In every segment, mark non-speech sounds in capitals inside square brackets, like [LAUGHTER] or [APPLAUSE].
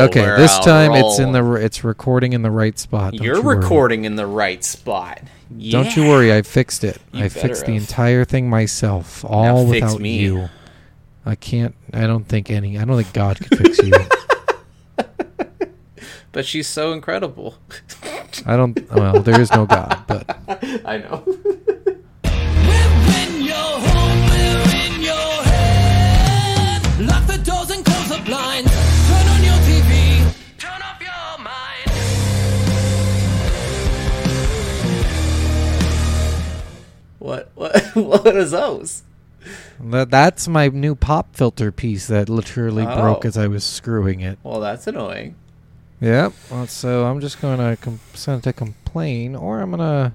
Okay, We're this time it's in the it's recording in the right spot. Don't You're you recording in the right spot. Don't you worry, I fixed it. You I fixed better the entire thing myself, all fix without me. you. I can't. I don't think any. I don't think God could fix you. [LAUGHS] But she's so incredible. I don't. Well, there is no God, but [LAUGHS] I know. What? What? [LAUGHS] What is those? that, that's my new pop filter piece that literally oh. broke Oh. as I was screwing it. Well, that's annoying. Yep. Well, so I'm just gonna com- send to complain, or I'm gonna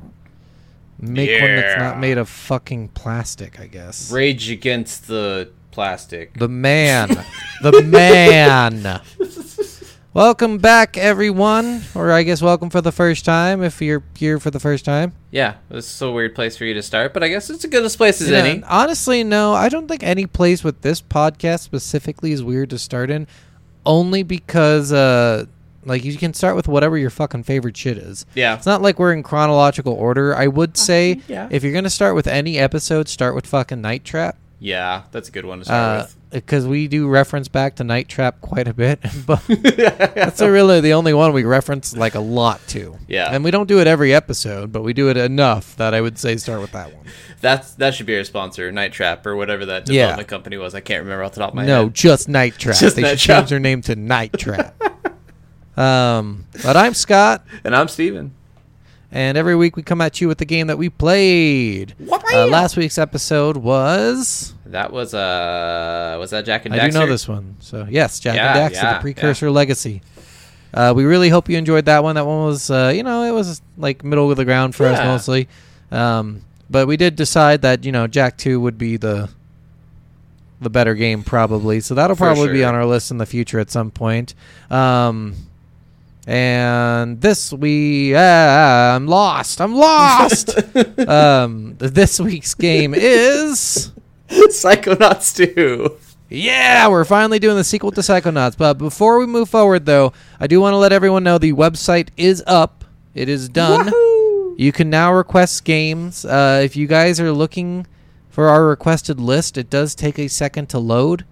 make one that's not made of fucking plastic. I guess. Rage against the plastic. The man. [LAUGHS] the man. [LAUGHS] welcome back, everyone. Or I guess welcome for the first time if you're here for the first time. Yeah, this is a weird place for you to start, but I guess it's a good as place as You know, any. honestly, no, I don't think any place with this podcast specifically is weird to start in. Only because, uh, like, you can start with whatever your fucking favorite shit is. Yeah. It's not like we're in chronological order. I would say yeah. if you're going to start with any episode, start with fucking Night Trap. Yeah, that's a good one to start Uh, because we do reference back to Night Trap quite a bit, [LAUGHS] but [LAUGHS] that's really the only one we reference like a lot to. Yeah. and we don't do it every episode, but we do it enough that I would say start with that one. That's that should be our sponsor, Night Trap or whatever that Yeah. development company was. I can't remember off the top of my no, head. No, just Night [LAUGHS] Trap. Just they Night should Trap. change their name to Night Trap. um, but I'm Scott, And I'm Steven. and every week we come at you with the game that we played. Uh, last week's episode was That was uh was that Jak and I do know this one. So yes, Jak Yeah, and Daxter, yeah, the precursor legacy. Uh, we really hope you enjoyed that one. That one was, uh, you know, it was like middle of the ground for us mostly. Um, but we did decide that you know Jak Two would be the the better game probably. So that'll probably be on our list in the future at some point. Um, and this we, uh, I'm lost. I'm lost. [LAUGHS] um, this week's game is. [LAUGHS] Psychonauts 2. Yeah, we're finally doing the sequel to Psychonauts. But before we move forward, though, I do want to let everyone know the website is up. It is done. You can now request games. Uh, if you guys are looking for our requested list, it does take a second to load.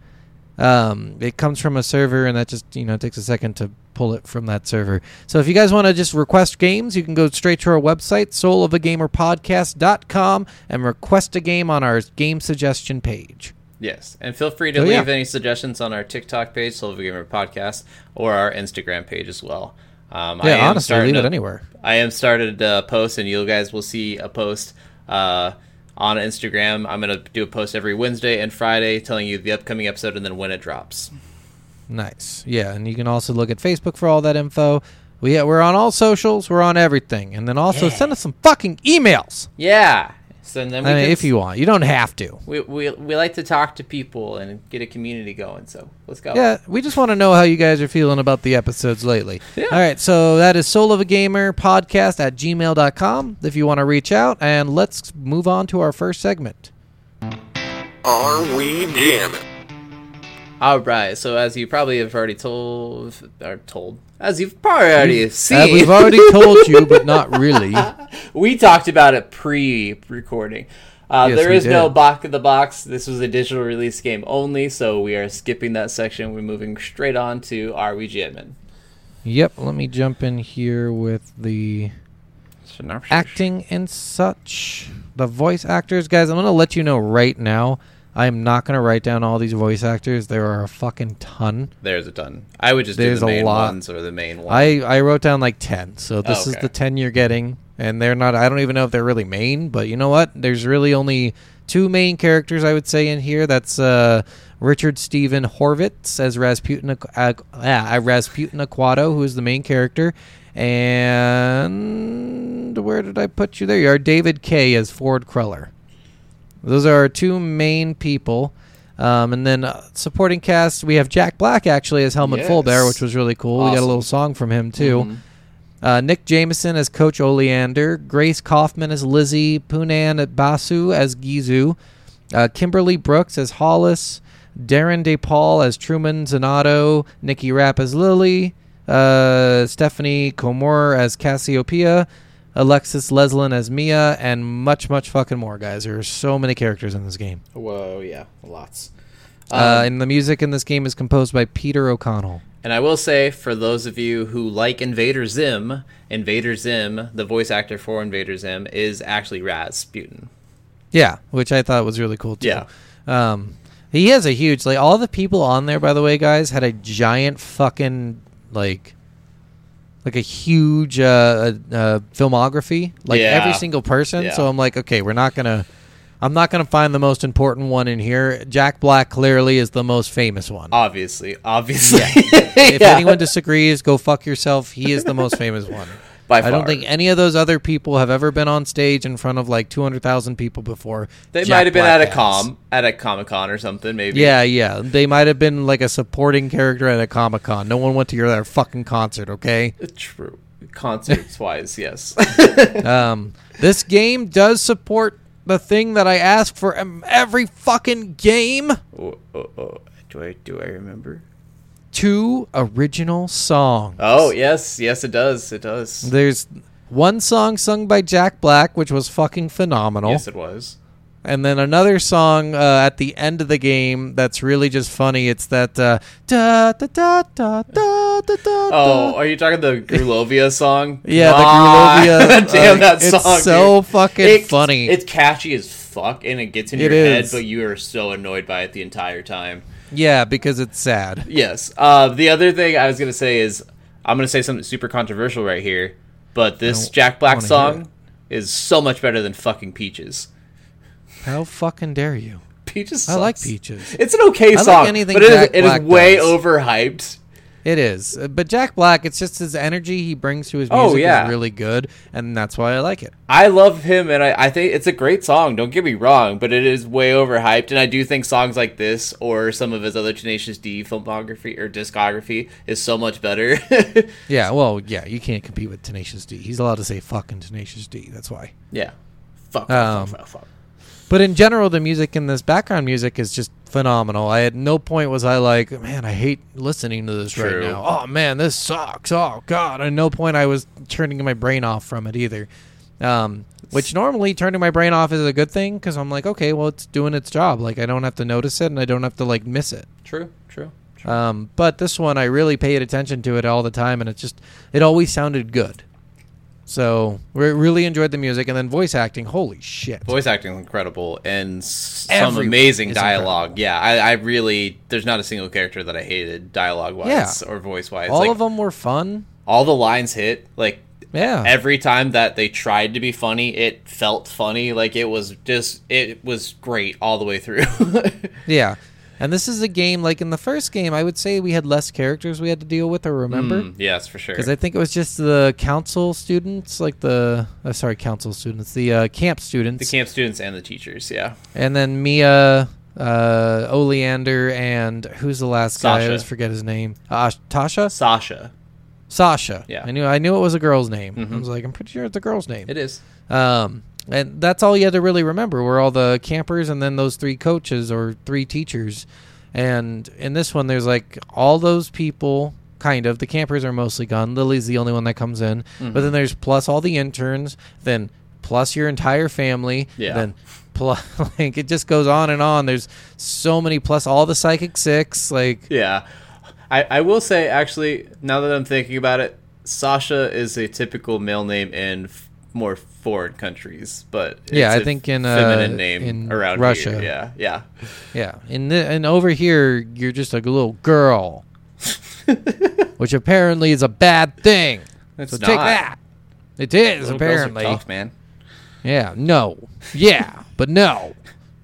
Um, it comes from a server, and that just you know takes a second to pull it from that server. So if you guys want to just request games, you can go straight to our website, soulofagamerpodcast.com, and request a game on our game suggestion page. Yes, and feel free to So, yeah. leave any suggestions on our TikTok page, Soul of a Gamer Podcast, or our Instagram page as well. Um, I Yeah, am honestly, leave it anywhere. I am started a post, and you guys will see a post uh, on Instagram. I'm gonna do a post every Wednesday and Friday, telling you the upcoming episode and then when it drops. Nice. Yeah, and you can also look at Facebook for all that info. We we're on all socials, we're on everything, and then also send us some fucking emails. Yeah. So then we I mean, can if you want, you don't have to. we, we we like to talk to people and get a community going. So let's go. Yeah, we just want to know how you guys are feeling about the episodes lately. Yeah. All right, so that is Soul of a Gamer podcast at gmail.com if you want to reach out. And let's move on to our first segment. Are we jamming? All right. So as you probably have already told or told, as you've probably already seen, Uh, we've already told you, but not really. [LAUGHS] we talked about it pre-recording. Uh, Yes, there we is no did. box in the box. This was a digital release game only, so we are skipping that section. We're moving straight on to Are We Jamming? Yep, let me jump in here with the acting and such. The voice actors, guys, I'm going to let you know right now. I am not going to write down all these voice actors. There are a fucking ton. There's a ton. I would just There's do a the main lot. ones or the main one. I, I wrote down like 10. So this Oh, is okay. the 10 you're getting. And they're not, I don't even know if they're really main, but you know what? There's really only two main characters, I would say, in here. That's uh, Richard Steven Horvitz as Razputin, Aqu- uh, ah, Razputin Aquato, who is the main character. And where did I put you? There you are. David Kaye as Ford Cruller. Those are our two main people. Um, and then uh, supporting cast, we have Jack Black actually as Helmut Yes. Fullbear, which was really cool. We got a little song from him too. Mhm. Uh, Nick Jameson as Coach Oleander, Grace Kaufman as Lizzie, Poonam Basu as Gisu, uh, Kimberly Brooks as Hollis, Darren DePaul as Truman Zanotto, Nikki Rapp as Lily, uh, Stephanie Komure as Cassie O'Pia, Alexis Lezin as Mia, and much, much fucking more, guys. There are so many characters in this game. Whoa, yeah, lots. uh, Um, and the music in this game is composed by Peter McConnell. And I will say, for those of you who like Invader Zim, Invader Zim, the voice actor for Invader Zim, is actually Razputin. Yeah, which I thought was really cool too. Yeah. Um, he has a huge like all the people on there. By the way, guys, had a giant fucking like like a huge uh, uh, uh filmography. Like Yeah. every single person. Yeah. So I'm like, okay, we're not gonna. I'm not gonna find the most important one in here. Jack Black clearly is the most famous one. Obviously, obviously. [LAUGHS] if Yeah. anyone disagrees, go fuck yourself. He is the most famous one. [LAUGHS] By I don't think any of those other people have ever been on stage in front of like 200,000 people before. They Jack might have been Black at a has. com, at a Comic Con or something, maybe. Yeah, yeah. They might have been like a supporting character at a Comic Con. No one went to your their fucking concert, okay? Uh, true. Concerts wise, yes. [LAUGHS] Um, this game does support the thing that I ask for every fucking game. oh, oh, oh. Do I do I remember? Two original songs. Oh yes, yes it does. It does. There's one song sung by Jack Black, which was fucking phenomenal. Yes, it was. And then another song uh, at the end of the game that's really just funny. It's that uh, da da da da da da da. Oh, are you talking the Grulovia [LAUGHS] song? Yeah, the Ah, Grulovia, [LAUGHS] Damn uh, that it's so dude. fucking It- funny. It's catchy as fuck, and it gets in It your head, but you are so annoyed by it the entire time. Yeah, because it's sad. Yes. Uh, the other thing I was gonna say is I'm gonna say something super controversial right here, but this Jack Black song is so much better than fucking Peaches. How fucking dare you? Peaches. I like. Peaches. It's an okay like song, anything but it is, Jack it is Black way does. overhyped. It is, Uh, but Jack Black, it's just his energy he brings to his music Oh, music yeah. is really good, and that's why I like it. I love him, and I, I think it's a great song. Don't get me wrong, but it is way overhyped, and I do think songs like this or some of his other Tenacious D filmography or discography is so much better. [LAUGHS] Yeah, well, yeah, you can't compete with Tenacious D. He's allowed to say fucking Tenacious D. That's why. yeah. Fuck. Um, fuck, fuck, fuck. But in general, the music in this background music is just phenomenal. I at no point was I like, man, I hate listening to this True. right now. Oh man, this sucks. Oh god. At no point I was turning my brain off from it either. Um, which normally turning my brain off is a good thing because I'm like, okay, well, it's doing its job. Like I don't have to notice it and I don't have to like miss it. True. True. True. Um, but this one, I really paid attention to it all the time, and it just it always sounded good. So we really enjoyed the music, and then voice acting. Holy shit! Voice acting is incredible and s- some amazing dialogue. Yeah, I, I really there's not a single character that I hated dialogue wise Yeah. or voice wise. all like, of them were fun. all the lines hit. Like Yeah. every time that they tried to be funny, it felt funny. Like it was just it was great all the way through. [LAUGHS] Yeah. And this is a game like in the first game, I would say we had less characters we had to deal with or remember. Mm, yes, for sure. Because I think it was just the council students, like the uh, sorry, council students, the uh, camp students, the camp students and the teachers. Yeah, and then Mia, uh, Oleander, and who's the last guy? I always forget his name. Uh, Tasha, Sasha. Sasha. Yeah. I knew I knew it was a girl's name. I Mhm. was like, I'm pretty sure it's a girl's name. It is. Um, and that's all you had to really remember were all the campers and then those three coaches or three teachers. And in this one, there's like all those people, kind of. The campers are mostly gone. Lily's the only one that comes in. But mm-hmm. then there's plus all the interns, then plus your entire family. Yeah. Then plus, [LAUGHS] like, it just goes on and on. There's so many, plus all the psychic six. Like, Yeah, I I will say actually now that I'm thinking about it, Sasha is a typical male name in f- more foreign countries, but Yeah, I a think in, uh, feminine name in around Russia. Here. Yeah, yeah. Yeah, and the, and over here you're just a little girl, [LAUGHS] which apparently is a bad thing. It's so take not. that. It is Little girls are apparently. tough, man. Yeah, no, yeah, but no.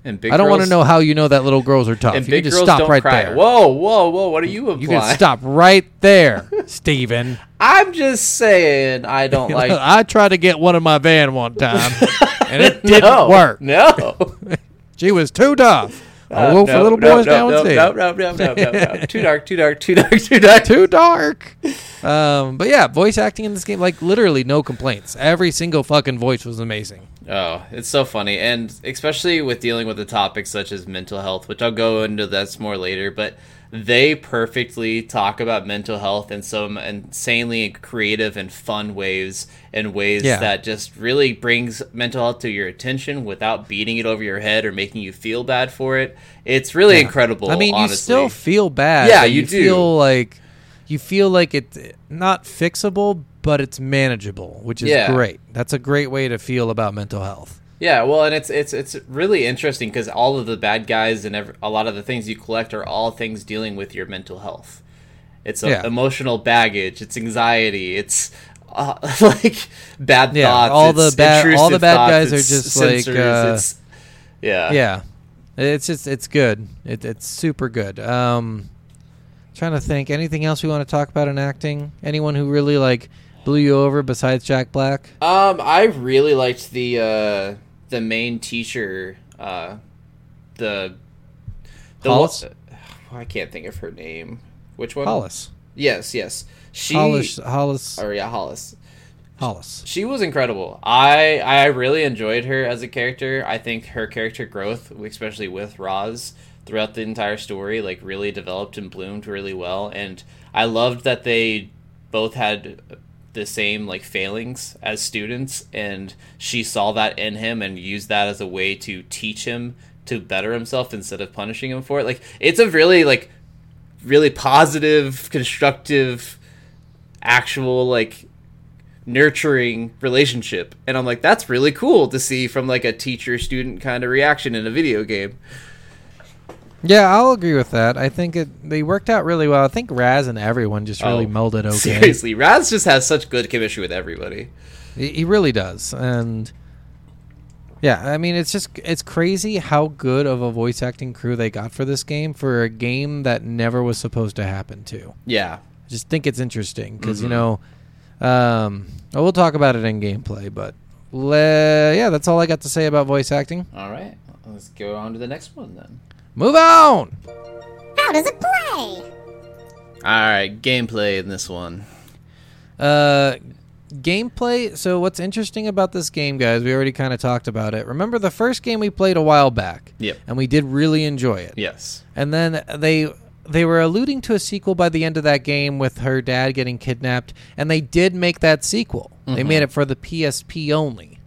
And big I don't want to know how you know that little girls are tough. And you big can just girls stop don't right cry. there. Whoa, whoa, whoa! What are you implying? You can stop right there, [LAUGHS] Steven. I'm just saying I [LAUGHS] don't like. I tried to get one in my van one time, [LAUGHS] and it didn't no, work. No. She was too tough. I'll go for little boys no, no, downstate. no, no, no, no, no, no. Too dark, too dark, too dark, too dark. Too dark. Um, but yeah, voice acting in this game, like literally no complaints. Every single fucking voice was amazing. Oh, it's so funny, and especially with dealing with the topics such as mental health, which I'll go into that's more later. But they perfectly talk about mental health in some insanely creative and fun ways, and ways Yeah. that just really brings mental health to your attention without beating it over your head or making you feel bad for it. It's really incredible. I mean, honestly. you still feel bad. Yeah, you you do. feel like you feel like it's not fixable, but it's manageable, which is Yeah. great. That's a great way to feel about mental health. Yeah, well, and it's it's it's really interesting because all of the bad guys and every, a lot of the things you collect are all things dealing with your mental health. It's a, Yeah. emotional baggage. It's anxiety. It's uh, [LAUGHS] like bad Yeah, thoughts. all the bad- all the bad thoughts, guys are just like, uh, it's, yeah, yeah it's just it's good it, it's super good um trying to think anything else we want to talk about in acting anyone who really like blew you over besides jack black Um, I really liked the uh the main teacher, uh, the the Hollis? one- [SIGHS] I can't think of her name. Which one? hollis Yes, yes. She hollis hollis or yeah, Hollis. hollis She was incredible. I I really enjoyed her as a character. I think her character growth, especially with Raz, throughout the entire story, like really developed and bloomed really well. And I loved that they both had the same like failings as students, and she saw that in him and used that as a way to teach him to better himself instead of punishing him for it. Like it's a really like really positive, constructive, actual like nurturing relationship and i'm like that's really cool to see from like a teacher student kind of reaction in a video game yeah i'll agree with that i think it they worked out really well i think raz and everyone just really Oh, melded okay seriously raz just has such good chemistry with everybody He, he really does, and yeah, I mean, it's just it's crazy how good of a voice acting crew they got for this game for a game that never was supposed to happen to. yeah I just think it's interesting because you Mhm. know, um, well, we'll talk about it in gameplay, but le- yeah, that's all I got to say about voice acting. all right let's go on to the next one then Move on. How does it play? all right gameplay in this one Uh, gameplay. So what's interesting about this game, guys? We already kind of talked about it. Remember the first game we played a while back? Yep. And we did really enjoy it. yes And then they they were alluding to a sequel by the end of that game with her dad getting kidnapped, and they did make that sequel. They Mhm. made it for the PSP only.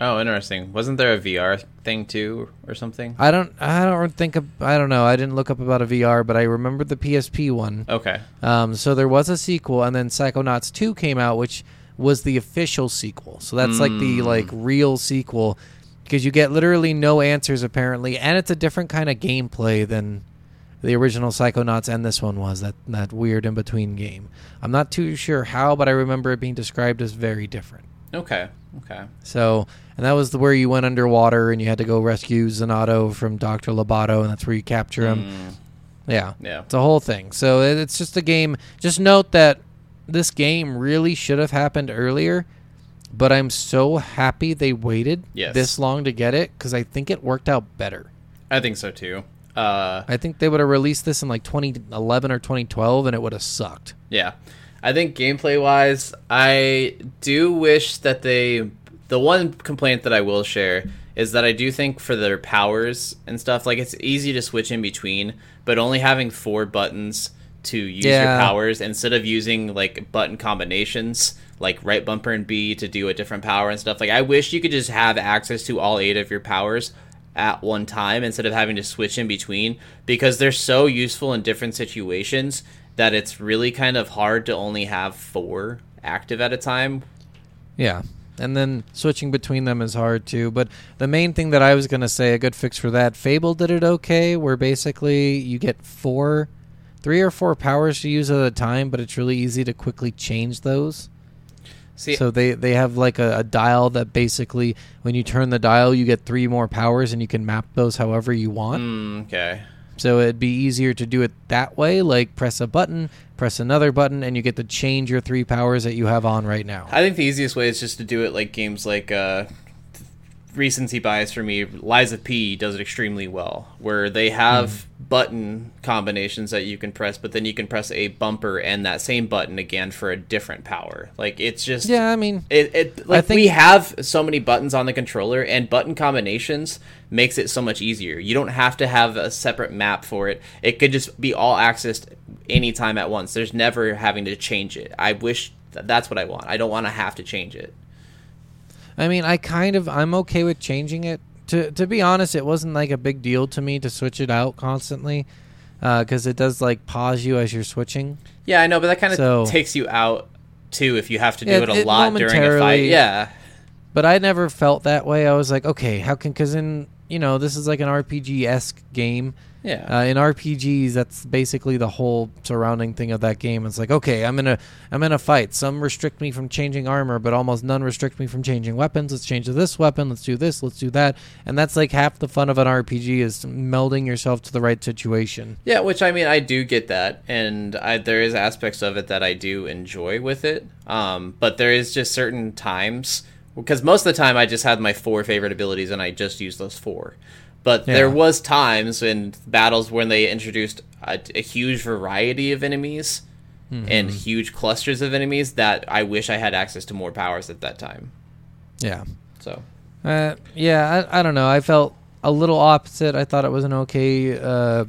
Oh interesting wasn't there a vr thing too or something I don't I don't think of, I don't know. I didn't look up about a VR, but I remember the PSP one. okay Um, so there was a sequel, and then Psychonauts 2 came out, which was the official sequel. So that's like the Mm. like real sequel because you get literally no answers apparently, and it's a different kind of gameplay than the original Psychonauts and this one was that that weird in between game. I'm not too sure how, but I remember it being described as very different. okay okay So, and that was the, where you went underwater and you had to go rescue Zanotto from Doctor Loboto, and that's where you capture him. Mm, Yeah, yeah it's a whole thing. So it- it's just a game. Just note that this game really should have happened earlier, but I'm so happy they waited Yes. this long to get it because I think it worked out better. i think so too uh I think they would have released this in like 2011 or 2012 and it would have sucked. Yeah. I think gameplay wise, I do wish that they. The one complaint that I will share is that I do think for their powers and stuff, like it's easy to switch in between, but only having four buttons to use your powers instead of using like button combinations, like right bumper and B to do a different power and stuff. Like I wish you could just have access to all eight of your powers at one time instead of having to switch in between because they're so useful in different situations that it's really kind of hard to only have four active at a time. Yeah. And then switching between them is hard too. But the main thing that I was going to say, a good fix for that, Fable did it okay, where basically you get four, three or four powers to use at a time, but it's really easy to quickly change those. See, So they, they have like a, a dial that basically, when you turn the dial, you get three more powers and you can map those however you want. mm, okay. So it'd be easier to do it that way, like press a button, press another button, and you get to change your three powers that you have on right now. I think the easiest way is just to do it like games like uh recency bias for me. Lies of P does it extremely well, where they have Hmm. button combinations that you can press, but then you can press a bumper and that same button again for a different power. Like it's just Yeah, I mean, It, it like think- we have so many buttons on the controller, and button combinations makes it so much easier. You don't have to have a separate map for it. It could just be all accessed anytime at once. There's never having to change it. I wish th- that's what I want. I don't want to have to change it. I mean, I kind of I'm okay with changing it. To to be honest, it wasn't like a big deal to me to switch it out constantly, uh, because it does like pause you as you're switching. Yeah, I know, but that kind of So- takes you out too if you have to do Yeah, it a it lot during a fight. Yeah. But I never felt that way. I was like, okay, how can? Because in you know this is like an RPG esque game. Yeah. Uh, in RPGs, that's basically the whole surrounding thing of that game. It's like, okay, I'm in a I'm in a fight. Some restrict me from changing armor, but almost none restrict me from changing weapons. Let's change to this weapon. Let's do this. Let's do that. And that's like half the fun of an RPG is melding yourself to the right situation. Yeah, which I mean, I do get that, and I, there is aspects of it that I do enjoy with it. Um, but there is just certain times because most of the time I just had my four favorite abilities and I just used those four. But there was times in battles when they introduced a, a huge variety of enemies and huge clusters of enemies that I wish I had access to more powers at that time. Yeah. So Uh, yeah, I, I don't know. I felt a little opposite. I thought it was an okay uh,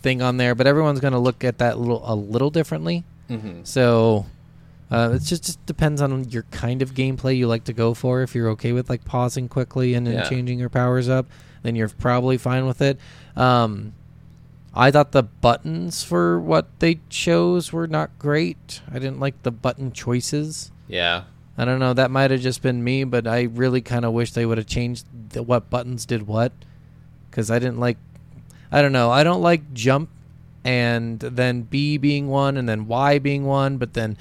thing on there, but everyone's going to look at that little a little differently. mhm. So uh, it just, just depends on your kind of gameplay you like to go for. If you're okay with like pausing quickly and then Yeah. changing your powers up, then you're probably fine with it. Um, I thought the buttons for what they chose were not great. I didn't like the button choices. yeah, I don't know. That might have just been me, but I really kind of wish they would have changed the, what buttons did what. Because I didn't like. I don't know. I don't like jump and then B being one and then Y being one, but then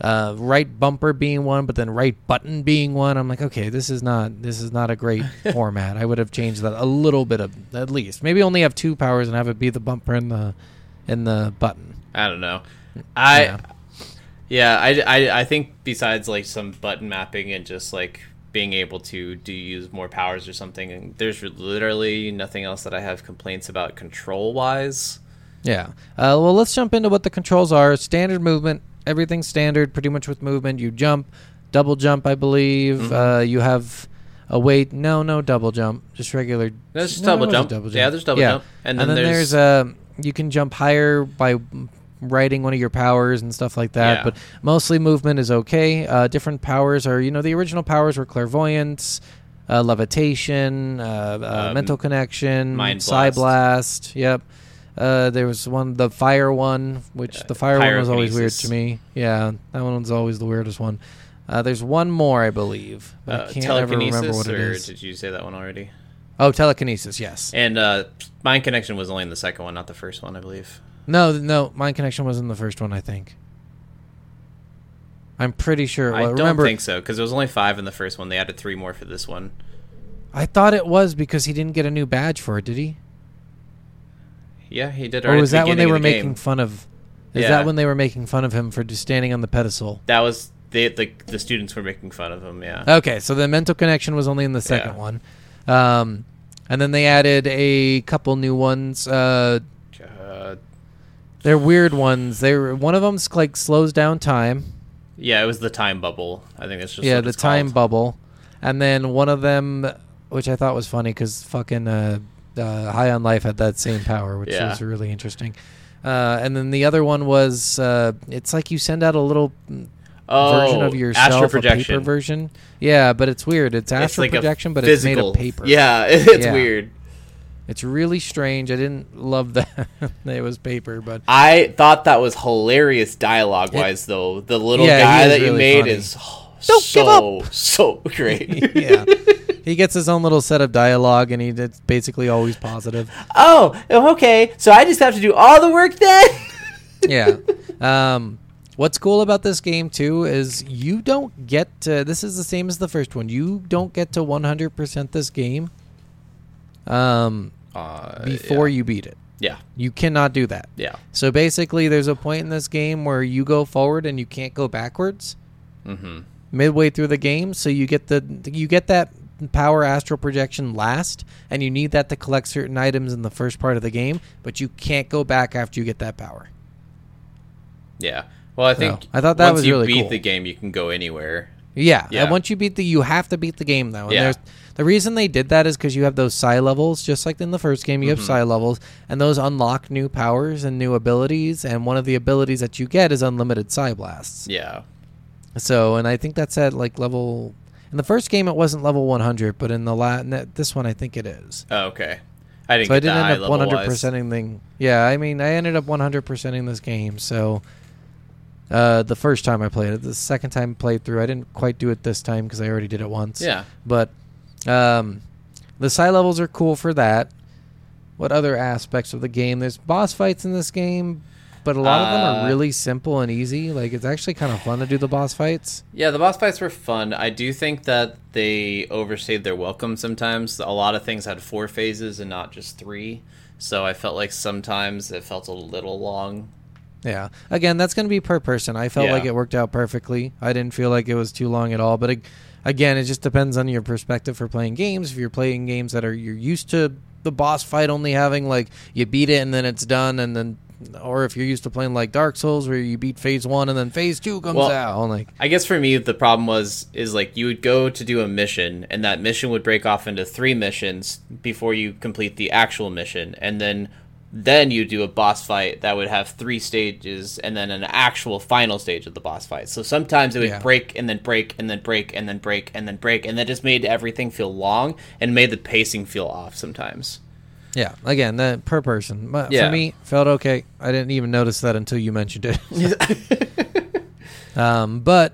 uh, right bumper being one, but then right button being one. I'm like, okay, this is not this is not a great [LAUGHS] format. I would have changed that a little bit of at least. Maybe only have two powers and have it be the bumper and the and the button. I don't know. I Yeah. yeah, I, I, I think besides like some button mapping and just like being able to do use more powers or something, and there's literally nothing else that I have complaints about control wise. Yeah. Uh, well, let's jump into what the controls are. Standard movement, everything's standard, pretty much with movement. You jump, double jump, I believe. Mm-hmm. Uh, you have a weight. No, no double jump, just regular. There's just no, double it wasn't jump. Yeah, there's double jump. And And then then, there's- there's, uh, you can jump higher by writing one of your powers and stuff like that. Yeah. But mostly movement is okay. Uh, different powers are, you know, the original powers were clairvoyance. Uh, levitation, uh, uh, Um, mental connection, mind psi blast. blast. Yep. Uh, there was one, the fire one, which the fire one was always weird to me. Yeah, that one was always the weirdest one. Uh, there's one more, I believe. but Uh, I can't ever remember telekinesis, what it or is. did you say that one already? Oh, telekinesis. Yes. And uh, mind connection was only in the second one, not the first one, I believe. No, no, mind connection was in the first one. I think. I'm pretty sure. I don't remember, think so because it was only five in the first one. They added three more for this one. I thought it was because he didn't get a new badge for it. Did he? Yeah, he did. Or right at was that when they were the making game. fun of? Is Yeah. that when they were making fun of him for just standing on the pedestal? That was they, the the students were making fun of him. Yeah. Okay, so the mental connection was only in the second Yeah. one, um, and then they added a couple new ones. Uh, Uh, they're weird ones. They were, one of them's like slows down time. yeah, it was the time bubble. I think that's just yeah, the time called. bubble, and then one of them, which I thought was funny because fucking uh, uh, High on Life had that same power, which Yeah. was really interesting. Uh, and then the other one was uh, it's like you send out a little oh, version of yourself, astral a paper version. Yeah, but it's weird. It's astral it's like projection, but it's made of paper. Yeah, [LAUGHS] it's Yeah. weird. It's really strange. I didn't love that [LAUGHS] it was paper, but I thought that was hilarious dialogue wise, though. The little Yeah, guy that you made funny. is Don't so so [LAUGHS] great. yeah, he gets his own little set of dialogue, and he it's basically always positive. oh, okay. So I just have to do all the work then. [LAUGHS] yeah. [LAUGHS] Um, what's cool about this game too is you don't get to, this is the same as the first one. You don't get to 100% this game um, Uh, before you beat it. yeah, You cannot do that. yeah, So basically, there's a point in this game where you go forward and you can't go backwards mm-hmm. midway through the game. So you get the you get that power astral projection last, and you need that to collect certain items in the first part of the game, but you can't go back after you get that power. Yeah. Well, I think So, I thought that once was you really beat cool. the game, you can go anywhere. Yeah, Yeah. And once you beat the, you have to beat the game though. And Yeah. there's the reason they did that is because you have those psi levels, just like in the first game. You Mm-hmm. have psi levels, and those unlock new powers and new abilities. And one of the abilities that you get is unlimited psi blasts. Yeah. So, and I think that's at like level. In the first game, it wasn't level 100, but in the la- this one, I think it is. Oh, okay. I didn't So I didn't end up 100 wise. percenting thing. Yeah, I mean, I ended up 100 percenting this game. So, uh, the first time I played it, the second time I played through, I didn't quite do it this time because I already did it once. Yeah. But, um, the psi levels are cool for that. What other aspects of the game? There's boss fights in this game, but a lot of them Uh, are really simple and easy. Like it's actually kind of fun to do the boss fights. Yeah, the boss fights were fun. I do think that they overstayed their welcome sometimes. A lot of things had four phases and not just three. So I felt like sometimes it felt a little long. Yeah. Again, that's going to be per person. I felt Yeah. like it worked out perfectly. I didn't feel like it was too long at all. But ag- again, it just depends on your perspective for playing games. If you're playing games that are you're used to the boss fight only having like you beat it and then it's done, and then or if you're used to playing like Dark Souls where you beat phase one and then phase two comes Well, out, like I guess for me the problem was is like you would go to do a mission and that mission would break off into three missions before you complete the actual mission and then then you do a boss fight that would have three stages and then an actual final stage of the boss fight. So sometimes it would Yeah. break and then break and then break and then break and then break and that just made everything feel long and made the pacing feel off sometimes. Yeah. Again, that per person. But Yeah. for me, felt okay. I didn't even notice that until you mentioned it. [LAUGHS] um, but.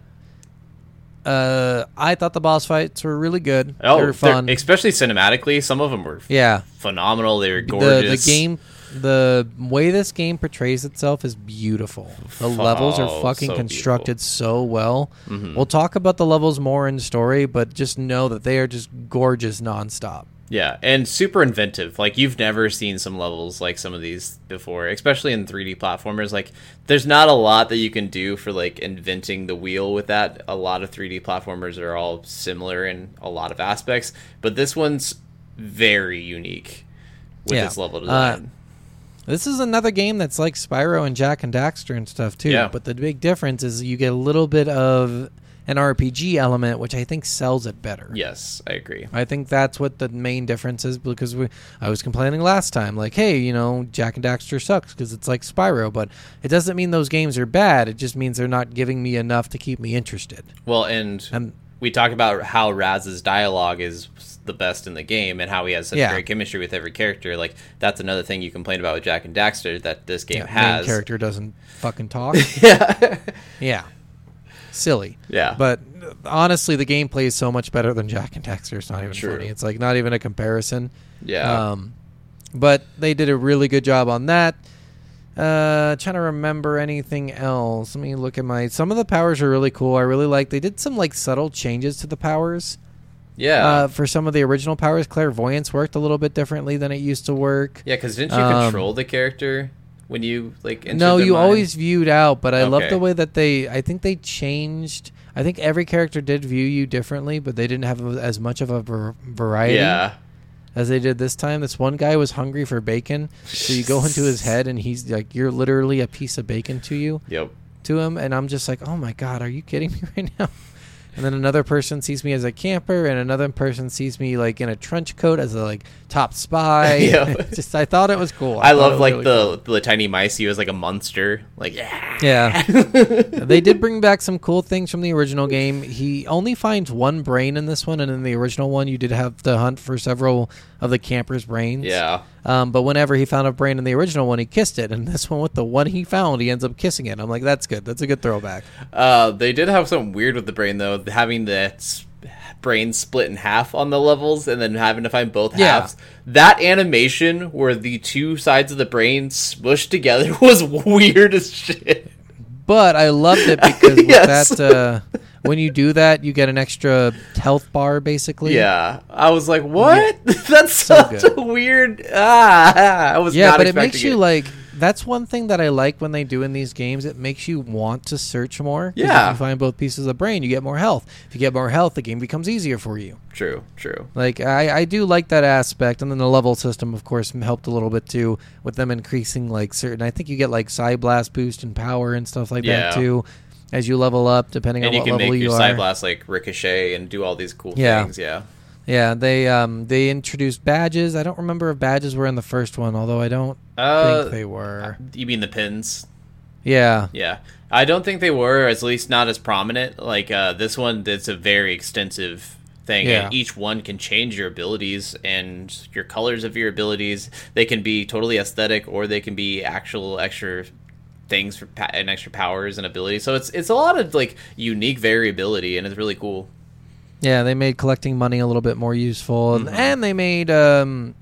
Uh, I thought the boss fights were really good. Oh, they were they're- fun. especially cinematically. Some of them were yeah, phenomenal. They were the gorgeous. the game the way this game portrays itself is beautiful. The levels are Oh, fucking so constructed so well. Mhm. We'll talk about the levels more in story, but just know that they are just gorgeous nonstop. Yeah, and super inventive. Like you've never seen some levels like some of these before, especially in 3D platformers. Like there's not a lot that you can do for like inventing the wheel with that. A lot of 3D platformers are all similar in a lot of aspects, but this one's very unique with Yeah. its level Uh, design. This is another game that's like Spyro and Jak and Daxter and stuff too. Yeah. But the big difference is you get a little bit of an RPG element, which I think sells it better. yes, I agree. I think that's what the main difference is because we, I was complaining last time, like, hey, you know, Jak and Daxter sucks because it's like Spyro, but it doesn't mean those games are bad. It just means they're not giving me enough to keep me interested. Well, and And we talked about how Raz's dialogue is the best in the game and how he has such Yeah. great chemistry with every character. Like that's another thing you complain about with Jak and Daxter that this game yeah, has. main character doesn't fucking talk. [LAUGHS] yeah. yeah, silly. Yeah. But honestly, the gameplay is so much better than Jak and Daxter. It's not even True. funny. It's like not even a comparison. Yeah. Um, but they did a really good job on that. Uh, trying to remember anything else. Let me look at my. Some of the powers are really cool. I really like. They did some like subtle changes to the powers. yeah. Uh, for some of the original powers, clairvoyance worked a little bit differently than it used to work. yeah, because didn't you um, control the character when you like? entered No, you mind? always viewed out, but I love the way that they. I think they changed. I think every character did view you differently, but they didn't have as much of a variety Yeah. as they did this time. This one guy was hungry for bacon, so you go into his head and he's like, "You're literally a piece of bacon to you." Yep. To him, and I'm just like, "Oh my god, are you kidding me [LAUGHS] right now?" And then another person sees me as a camper, and another person sees me like in a trench coat as a like top spy. [LAUGHS] Yeah. [LAUGHS] just I thought it was cool. I, it love like really the the tiny mice. He was like a monster. Like yeah. Yeah. [LAUGHS] they did bring back some cool things from the original game. He only finds one brain in this one, and in the original one, you did have to hunt for several of the campers' brains. Yeah. Um, but whenever he found a brain in the original one, he kissed it. And this one, with the one he found, he ends up kissing it. I'm like, that's good. That's a good throwback. Uh, they did have something weird with the brain though, having the brain split in half on the levels and then having to find both Yeah. halves. That animation where the two sides of the brain smushed together [LAUGHS] was [LAUGHS] weird as shit. But I loved it because with [LAUGHS] Yes. that, uh, when you do that, you get an extra health bar, basically. Yeah, I was like, "What? [LAUGHS] That's So such good. a weird." Ah, [LAUGHS] I was Yeah, but it makes you like that's one thing that I like when they do in these games. It makes you want to search more. Yeah. If you find both pieces of the brain, you get more health. If you get more health, the game becomes easier for you. True, true. Like I, I do like that aspect, and then the level system, of course, helped a little bit too with them increasing like certain. I think you get like psi blast boost and power and stuff like Yeah. that too, as you level up, depending And on you what can level make you your are. psi blast like ricochet and do all these cool Yeah. things. Yeah. Yeah, they um they introduced badges. I don't remember if badges were in the first one, although I don't Uh, think they were. you mean the pins? Yeah, Yeah, I don't think they were, at least not as prominent. Like uh, this one, it's a very extensive thing, Yeah. and each one can change your abilities and your colors of your abilities. They can be totally aesthetic, or they can be actual extra things for pa- and extra powers and abilities. So it's it's a lot of like unique variability, and it's really cool. yeah, they made collecting money a little bit more useful, and, Mhm. and they made um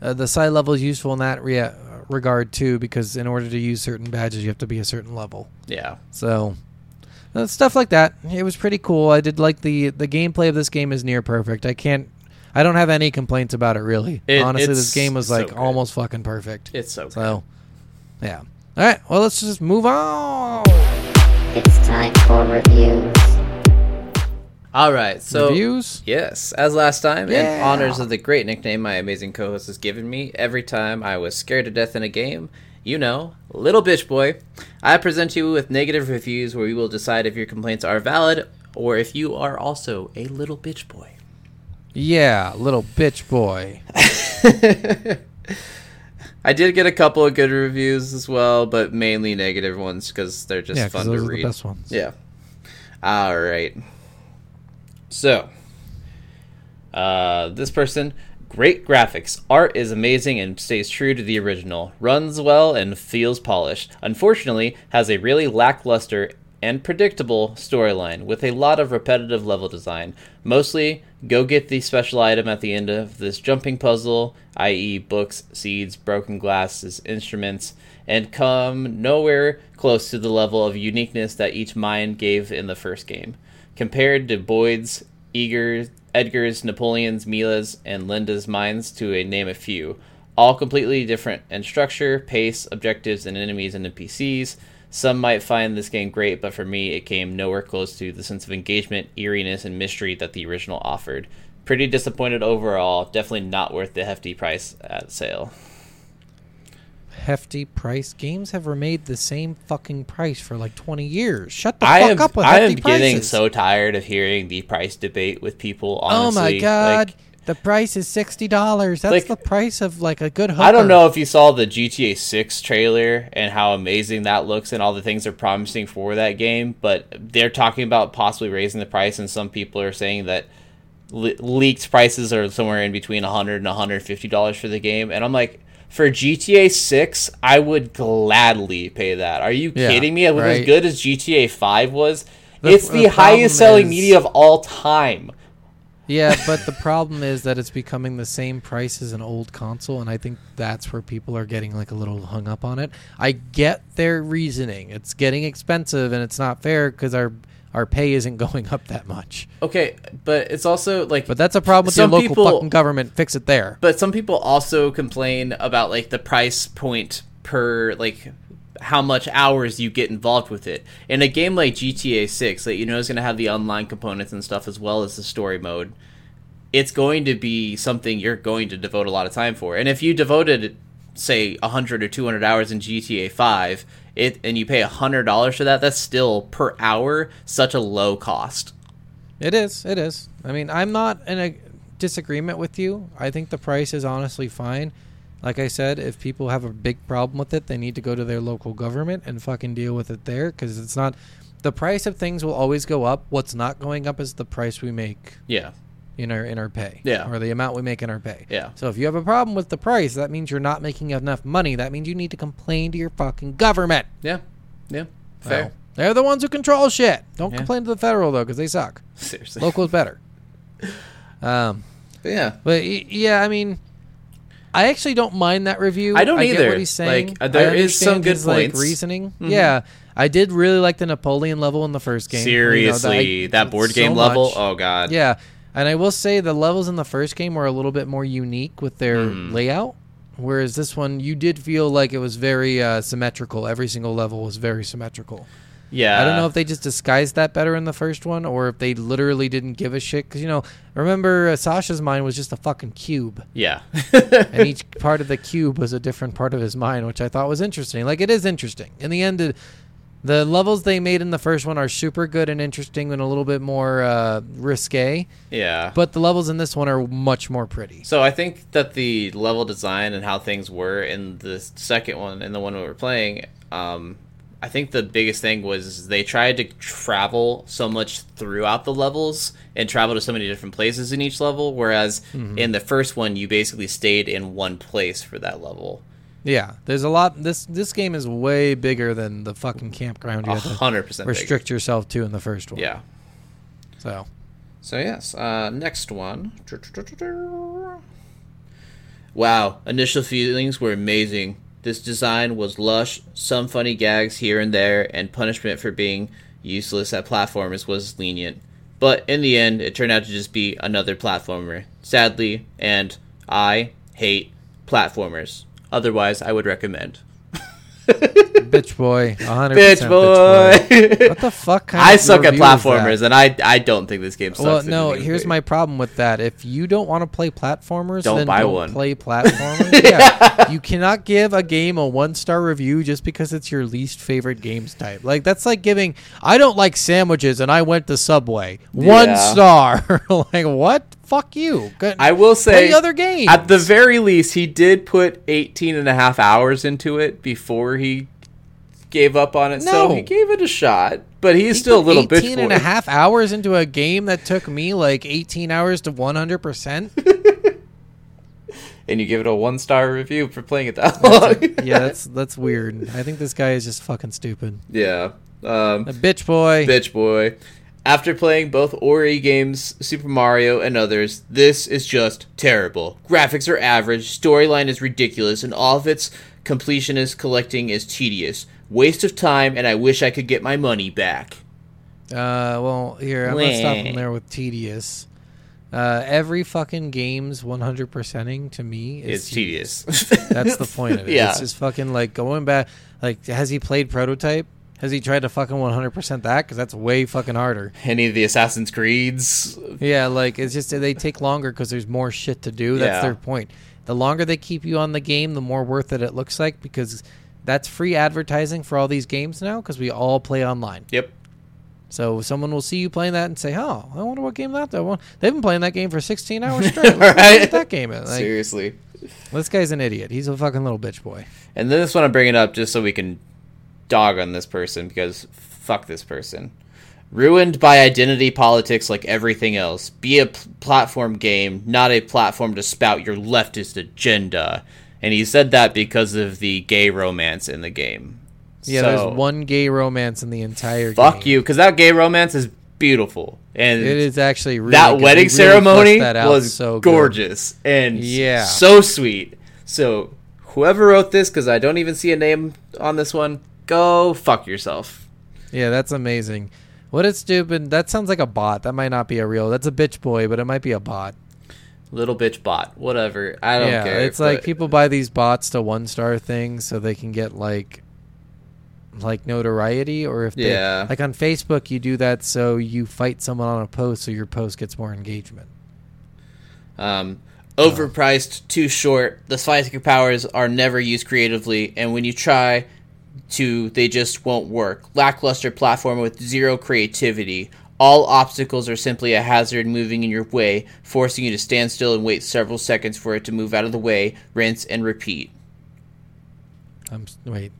uh, the psi levels useful in that rea- regard too, because in order to use certain badges, you have to be a certain level. Yeah, So uh, stuff like that. It was pretty cool. I did like the the gameplay of this game is near perfect. I can't. I don't have any complaints about it really. It- Honestly, this game was like good. almost fucking perfect. it's so. So, yeah. All right. Well, let's just move on. It's time for reviews. All right, so Reviews. Yes, as last time, in Yeah. honors of the great nickname my amazing co host has given me every time I was scared to death in a game, you know, Little Bitch Boy, I present you with negative reviews where we will decide if your complaints are valid or if you are also a little bitch boy. Yeah, little bitch boy. [LAUGHS] I did get a couple of good reviews as well, but mainly negative ones because they're just yeah, fun those to are the read. best ones. Yeah. All right. So, uh, this person, great graphics. Art is amazing and stays true to the original. Runs well and feels polished. Unfortunately, has a really lackluster and predictable storyline with a lot of repetitive level design. Mostly, go get the special item at the end of this jumping puzzle, i.e., books, seeds, broken glasses, instruments, and come nowhere close to the level of uniqueness that each mind gave in the first game. Compared to Boyd's, Eager's, Edgar's, Napoleon's, Milla's, and Linda's minds, to a name a few, all completely different in structure, pace, objectives, and enemies and NPCs. Some might find this game great, but for me, it came nowhere close to the sense of engagement, eeriness, and mystery that the original offered. Pretty disappointed overall. Definitely not worth the hefty price at sale. Hefty price. Games have remained the same fucking price for like 20 years. Shut the I fuck am, up with I am hefty getting prices. so tired of hearing the price debate with people. oh Honestly, my god. Like, the price is $60. That's Like, the price of like a good hooker. I don't know if you saw the GTA 6 trailer and how amazing that looks and all the things they're promising for that game, but they're talking about possibly raising the price, and some people are saying that le- leaked prices are somewhere in between 100 and 150 dollars for the game, and I'm like. For GTA 6, I would gladly pay that. Are you Yeah, kidding me? Was as good as GTA 5 was. The- it's the the, highest selling is- media of all time. Yeah, [LAUGHS] but the problem is that it's becoming the same price as an old console, and I think that's where people are getting like a little hung up on it. I get their reasoning. It's getting expensive, and it's not fair because our our pay isn't [LAUGHS] going up that much. Okay, but it's also like But that's a problem with your local people- fucking government. Fix it there. But some people also complain about like the price point per like how much hours you get involved with it. In a game like GTA 6 that you know is going to have the online components and stuff as well as the story mode, it's going to be something you're going to devote a lot of time for. And if you devoted say 100 or 200 hours in GTA 5, it and you pay $100 for that, that's still per hour such a low cost. It is. It is. I mean, I'm not in a disagreement with you. I think the price is honestly fine. Like I said, if people have a big problem with it, they need to go to their local government and fucking deal with it there because it's not. The price of things will always go up. What's not going up is the price we make Yeah. in our in our pay. Yeah. Or the amount we make in our pay. Yeah. So if you have a problem with the price, that means you're not making enough money. That means you need to complain to your fucking government. Yeah. Yeah. Fair. Well, they're the ones who control shit. Don't Yeah. complain to the federal though, because they suck. [LAUGHS] Seriously. Local's better. [LAUGHS] Um. yeah. But yeah, I mean, I actually don't mind that review. I don't get either. what he's saying. Like, uh, there I is some good his, like, points. reasoning. Mhm. Yeah, I did really like the Napoleon level in the first game. You know, Seriously, I- that board so game level. much. Oh god. Yeah, and I will say the levels in the first game were a little bit more unique with their Mhm. layout. Whereas this one, you did feel like it was very uh, symmetrical. Every single level was very symmetrical. Yeah. I don't know if they just disguised that better in the first one, or if they literally didn't give a shit. Because you know, remember uh, Sasha's mind was just a fucking cube, Yeah. [LAUGHS] and each [LAUGHS] part of the cube was a different part of his mind, which I thought was interesting. Like it is interesting. In the end, it, the levels they made in the first one are super good and interesting, and a little bit more uh, risque. yeah. But the levels in this one are much more pretty. So I think that the level design and how things were in the second one and the one we were playing, um, I think the biggest thing was they tried to travel so much throughout the levels and travel to so many different places in each level, whereas in the first one you basically stayed in one place for that level. Yeah, there's a lot. This this game is way bigger than the fucking campground you A had to hundred percent restrict yourself to in the first one. Yeah. So So yes, uh, next one. Wow, initial feelings were amazing. This design was lush, some funny gags here and there, and punishment for being useless at platformers was lenient. But in the end, it turned out to just be another platformer. Sadly, and I hate platformers. Otherwise, I would recommend. [LAUGHS] bitch boy, 100% Bitch boy. What the fuck? Kind I of suck at review is that? platformers, and I I don't think this game sucks. Well, no. Here's my problem with that. If you don't want to play platformers, Don't then buy don't one. play [LAUGHS] platformers. yeah. you cannot give a game a one star review just because it's your least favorite games type. Like that's like giving. I don't like sandwiches, and I went to Subway. One Yeah. star. [LAUGHS] like what? Fuck you. Good. I will say Play other games. At the very least, he did put 18 and a half hours into it before he gave up on it. So No. he gave it a shot, but he's He still a little 18 bitch and a boy. half hours into a game that took me like 18 hours to 100%. [LAUGHS] And you give it a one star review for playing it that long. yeah, [LAUGHS] that's that's weird. I think this guy is just fucking stupid. yeah. Um, A bitch boy. bitch boy. After playing both Ori games, Super Mario, and others, this is just terrible. Graphics are average, storyline is ridiculous, and all of its completionist collecting is tedious. Waste of time, and I wish I could get my money back. Uh, well, here I'm gonna stop him there with tedious. Uh, every fucking game's 100%ing to me is It's tedious. That's the [LAUGHS] point of it. Yeah. It's just fucking like going back. Like, has he played Prototype? Has he tried to fucking 100% that? Because that's way fucking harder. Any of the Assassin's Creeds. Yeah, like it's just they take longer because there's more shit to do. That's Yeah. their point. The longer they keep you on the game, the more worth it it looks like because that's free advertising for all these games now because we all play online. Yep. So someone will see you playing that and say, "Oh, I wonder what game that that. They've been playing that game for 16 hours [LAUGHS] straight. What that game is? Like, Seriously. this guy's an idiot. He's a fucking little bitch boy. And then this one I'm bringing up just so we can dog on this person because fuck this person. Ruined by identity politics like everything else. Be a platform game, not a platform to spout your leftist agenda. And he said that because of the gay romance in the game. Yeah, So, there's one gay romance in the entire Fuck game. you, because that gay romance is beautiful. And It is actually really that good. wedding really ceremony that was so good. gorgeous and Yeah. so sweet. So whoever wrote this, because I don't even see a name on this one, go fuck yourself. Yeah, that's amazing. What is stupid? That sounds like a bot. That might not be a real. That's a bitch boy, but it might be a bot. Little bitch bot, whatever. I don't yeah, care. it's like people buy these bots to one star things so they can get like like notoriety or if they Yeah. like on Facebook you do that so you fight someone on a post so your post gets more engagement. Um, overpriced, too short. The spiking powers are never used creatively, and when you try to, they just won't work. Lackluster platform with zero creativity. All obstacles are simply a hazard moving in your way, forcing you to stand still and wait several seconds for it to move out of the way, rinse, and repeat. I'm s- wait.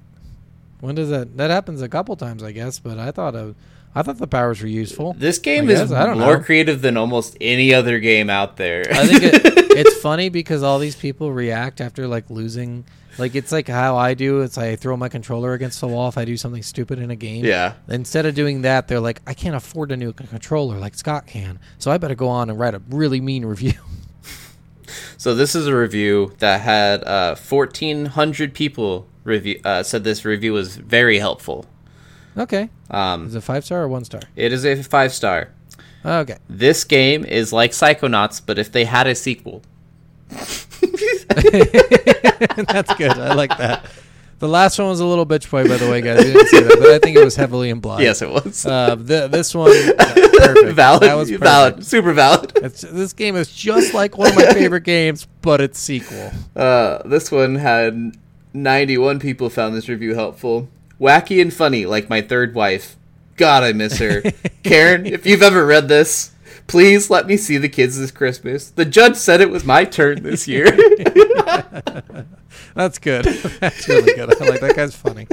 When does that that happens a couple times I guess, but I thought of I thought the powers were useful. This game I is I don't more know. creative than almost any other game out there. I think it, [LAUGHS] it's funny because all these people react after like losing. Like it's like how I do. It's I throw my controller against the wall if I do something stupid in a game. yeah. Instead of doing that, they're like, I can't afford a new c- controller like Scott can, so I better go on and write a really mean review. [LAUGHS] So this is a review that had uh, 1,400 people review uh, said this review was very helpful. okay, Um, is it five star or one star? it is a five star. Okay, This game is like Psychonauts, but if they had a sequel. [LAUGHS] [LAUGHS] That's good. I like that. The last one was a little bitch boy, by the way, guys. I didn't see that, but I think it was heavily implied. Yes, it was. Uh, th- this one, perfect. [LAUGHS] valid. That was perfect. valid. Super valid. It's, this game is just like one of my favorite [LAUGHS] games, but it's sequel. Uh, this one had 91 people found this review helpful. Wacky and funny, like my third wife. God, I miss her. Karen, if you've ever read this, please let me see the kids this Christmas. The judge said it was my turn this year. [LAUGHS] That's good. [LAUGHS] That's really good. I like that guy's funny.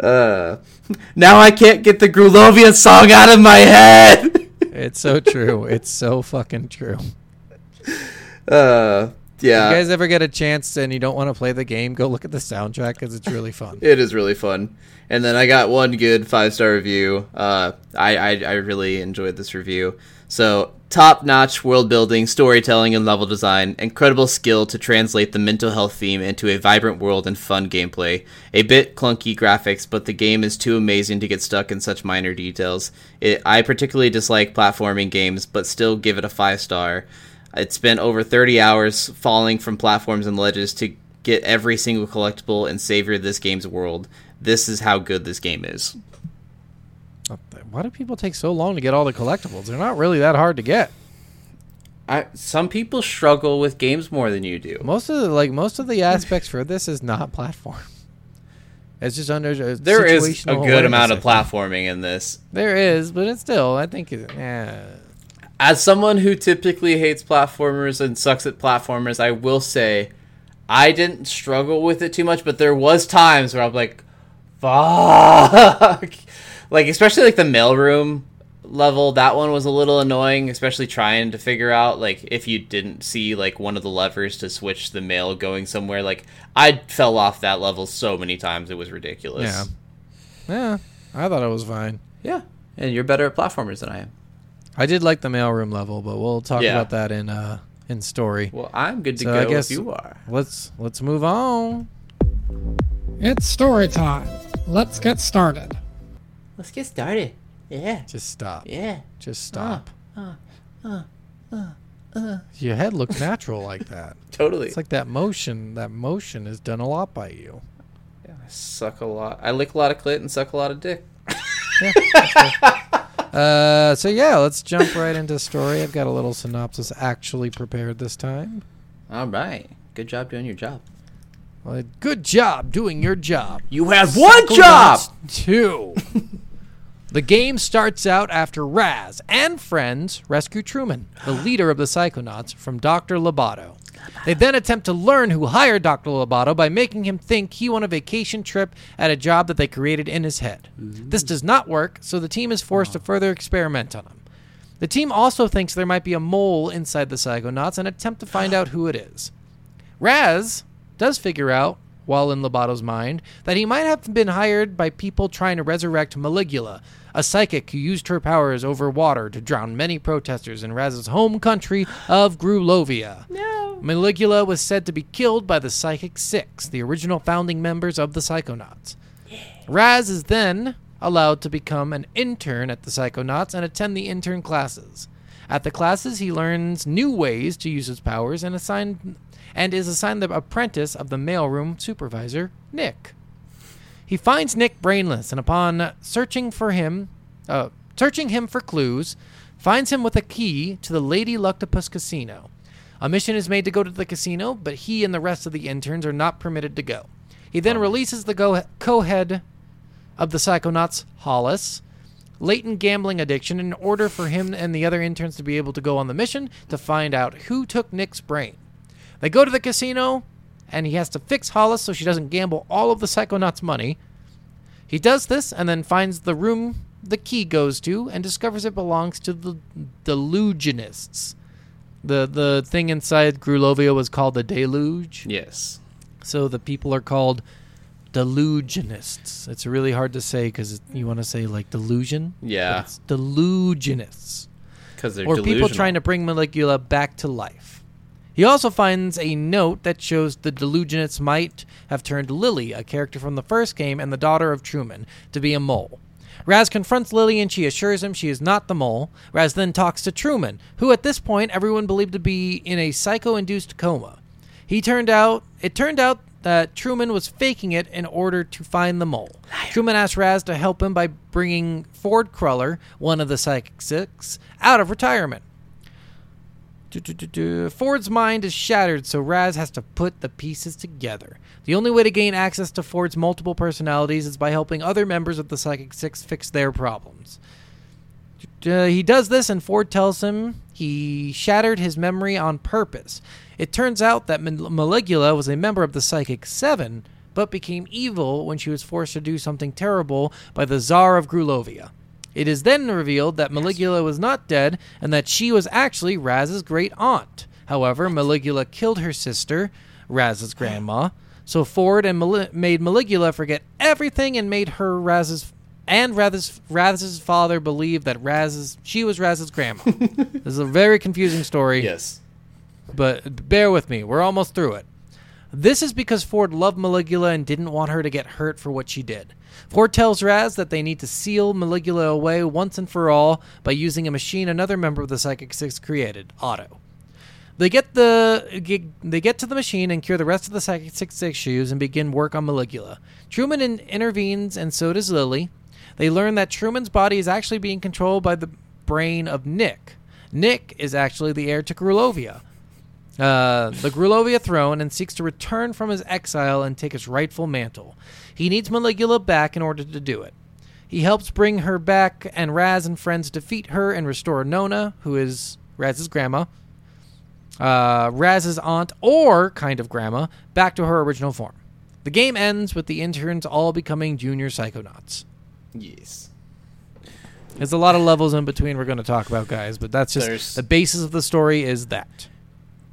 uh, now I can't get the Grulovia song out of my head. [LAUGHS] It's so true. It's so fucking true. Uh, yeah. you guys ever get a chance and you don't want to play the game, go look at the soundtrack because it's really fun. It is really fun. And then I got one good five star review. Uh, I, I I really enjoyed this review. So top notch world building, storytelling, and level design. Incredible skill to translate the mental health theme into a vibrant world and fun gameplay. A bit clunky graphics, but the game is too amazing to get stuck in such minor details. It, I particularly dislike platforming games, but still give it a five star. It spent over 30 hours falling from platforms and ledges to get every single collectible and savor this game's world. This is how good this game is. Why do people take so long to get all the collectibles? They're not really that hard to get. I, some people struggle with games more than you do. Most of the like most of the aspects for this is not platform. It's just under uh, There is a good amount of awareness, I think. platforming in this. There is, but it's still. I think. It, eh. As someone who typically hates platformers and sucks at platformers, I will say I didn't struggle with it too much, but there was times where I'm like, fuck. Like especially like the mailroom level, that one was a little annoying, especially trying to figure out like if you didn't see like one of the levers to switch the mail going somewhere. Like I fell off that level so many times it was ridiculous. Yeah. Yeah, I thought it was fine. Yeah. And you're better at platformers than I am. I did like the mailroom level, but we'll talk Yeah. about that in uh in story. Well, I'm good to So go I guess- if you are. Let's let's move on. It's story time. Let's get started. Let's get started. Yeah. Just stop. Yeah. Just stop. Uh, uh, uh, your head looks natural like that. [LAUGHS] Totally. It's like that motion. That motion is done a lot by you. Yeah, I suck a lot. I lick a lot of clit and suck a lot of dick. [LAUGHS] Uh, so yeah, let's jump right into story. I've got a little synopsis actually prepared this time. All right. Good job doing your job. Well, good job doing your job. You have one job. Two. [LAUGHS] the game starts out after Raz and friends rescue Truman, the [GASPS] leader of the Psychonauts, from Dr. Loboto. They then attempt to learn who hired Dr. Loboto by making him think he won a vacation trip at a job that they created in his head. This mm. does not work, so the team is forced to further experiment on him. The team also thinks there might be a mole inside the Psychonauts and attempt to find [GASPS] out who it is. Raz does figure out, while in Loboto's mind, that he might have been hired by people trying to resurrect Maligula, a psychic who used her powers over water to drown many protesters in Raz's home country of Grulovia. No. Maligula was said to be killed by the Psychic Six, the original founding members of the Psychonauts. Raz is then allowed to become an intern at the Psychonauts and attend the intern classes. At the classes, he learns new ways to use his powers and assigned and is assigned the apprentice of the mailroom supervisor, Nick. He finds Nick brainless, and upon searching for him, uh, searching him for clues, finds him with a key to the Lady Luctopus Casino. A mission is made to go to the casino, but he and the rest of the interns are not permitted to go. He then releases the go- co-head of the Psychonauts, Hollis, latent gambling addiction in order for him and the other interns to be able to go on the mission to find out who took Nick's brain. They go to the casino, and he has to fix Hollis so she doesn't gamble all of the Psychonauts' money. He does this and then finds the room the key goes to and discovers it belongs to the Delusionists. The the thing inside Grulovia was called the Deluge. Yes. So the people are called delusionists. It's really hard to say because you want to say like delusion. Yeah. it's delusionists. Because they're or delusional. people trying to bring Maligula back to life. He also finds a note that shows the delusionists might have turned Lily, a character from the first game and the daughter of Truman, to be a mole. Raz confronts Lily and she assures him she is not the mole. Raz then talks to Truman, who at this point everyone believed to be in a psycho induced coma. He turned out it turned out that Truman was faking it in order to find the mole. Truman asked Raz to help him by bringing Ford Cruller, one of the Psychic Six, out of retirement. Ford's mind is shattered, so Raz has to put the pieces together. The only way to gain access to Ford's multiple personalities is by helping other members of the Psychic Six fix their problems. He does this, and Ford tells him he shattered his memory on purpose. It turns out that Mal- Maligula was a member of the Psychic Seven, but became evil when she was forced to do something terrible by the Tsar of Grulovia. It is then revealed that Maligula was not dead and that she was actually Raz's great aunt. However, Maligula killed her sister, Raz's [GASPS] grandma. So Ford and Mali- made Maligula forget everything and made her Raz's and Raz's, Raz's father believe that Raz's she was Raz's grandma. [LAUGHS] this is a very confusing story Yes. but bear with me. We're almost through it. This is because Ford loved Maligula and didn't want her to get hurt for what she did. Ford tells Raz that they need to seal Maligula away once and for all by using a machine another member of the Psychic Six created, Otto. They get the they get to the machine and cure the rest of the Psychic Six issues and begin work on Maligula. Truman in- intervenes and so does Lily. They learn that Truman's body is actually being controlled by the brain of Nick. Nick is actually the heir to Grulovia, uh, the Grulovia throne and seeks to return from his exile and take his rightful mantle. He needs Maligula back in order to do it. He helps bring her back, and Raz and friends defeat her and restore Nona, who is Raz's grandma, uh, Raz's aunt, or kind of grandma, back to her original form. The game ends with the interns all becoming junior psychonauts. Yes. There's a lot of levels in between we're going to talk about, guys, but that's just There's- the basis of the story is that.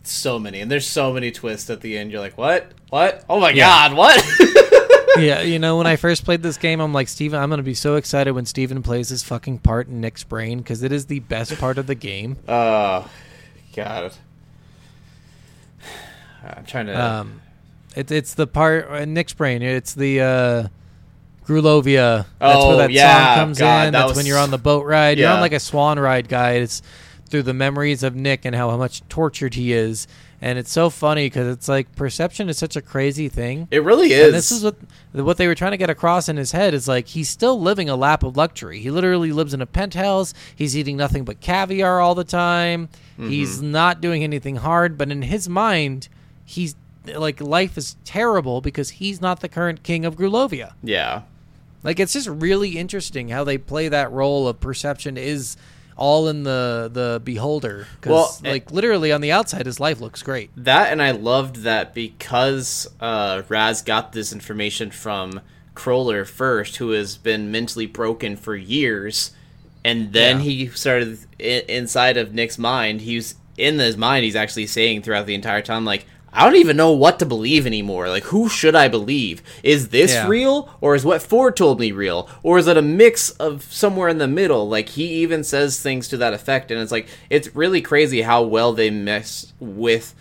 So many, and there's so many twists at the end. You're like, what? What? Oh my Yeah. god, what? [LAUGHS] yeah, you know, when I first played this game, I'm like, Steven, I'm to be so excited when Steven plays his fucking part in Nick's brain because it is the best part of the game. [LAUGHS] Oh, God. I'm trying to. Um, it, it's the part uh, Nick's brain. It's the uh, Grulovia. That's Oh, where that yeah, song comes God, in. that That's was- when you're on the boat ride. You're on like a swan ride, guys, through the memories of Nick and how much tortured he is. And it's so funny because it's like perception is such a crazy thing. it really is. And this is what what they were trying to get across in his head is like he's still living a lap of luxury. He literally lives in a penthouse. He's eating nothing but caviar all the time. Mm-hmm. He's not doing anything hard, but in his mind, he's like life is terrible because he's not the current king of Grulovia. yeah. Like it's just really interesting how they play that role of perception is all in the the beholder because Well, eh like literally on the outside his life looks great. That and I loved that because uh, Raz got this information from Cruller first, who has been mentally broken for years, and then Yeah. he started I- inside of Nick's mind. He's in his mind. He's actually saying throughout the entire time, like, I don't even know what to believe anymore. Like, who should I believe? Is this Yeah. real, or is what Ford told me real, or is it a mix of somewhere in the middle? Like, he even says things to that effect, and it's like it's really crazy how well they mess with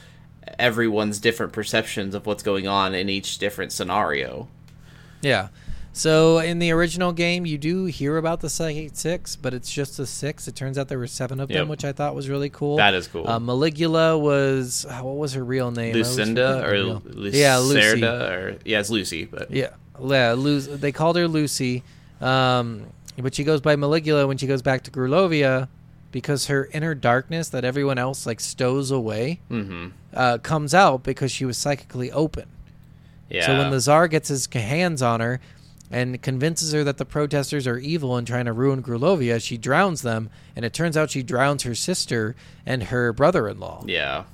everyone's different perceptions of what's going on in each different scenario. Yeah. So in the original game, you do hear about the Psychic Six, but it's just the six. It turns out there were seven of them, which I thought was really cool. That is cool. Uh, Maligula was uh, what was her real name? Lucinda or her real- Lu- yeah, Lucy. Or yeah, it's Lucy, but Yeah, yeah. Lu- they called her Lucy, um, but she goes by Maligula when she goes back to Grulovia because her inner darkness that everyone else like stows away hmm uh, comes out because she was psychically open. yeah. So when the Tsar gets his hands on her and convinces her that the protesters are evil and trying to ruin Grulovia, she drowns them, and it turns out she drowns her sister and her brother-in-law. yeah.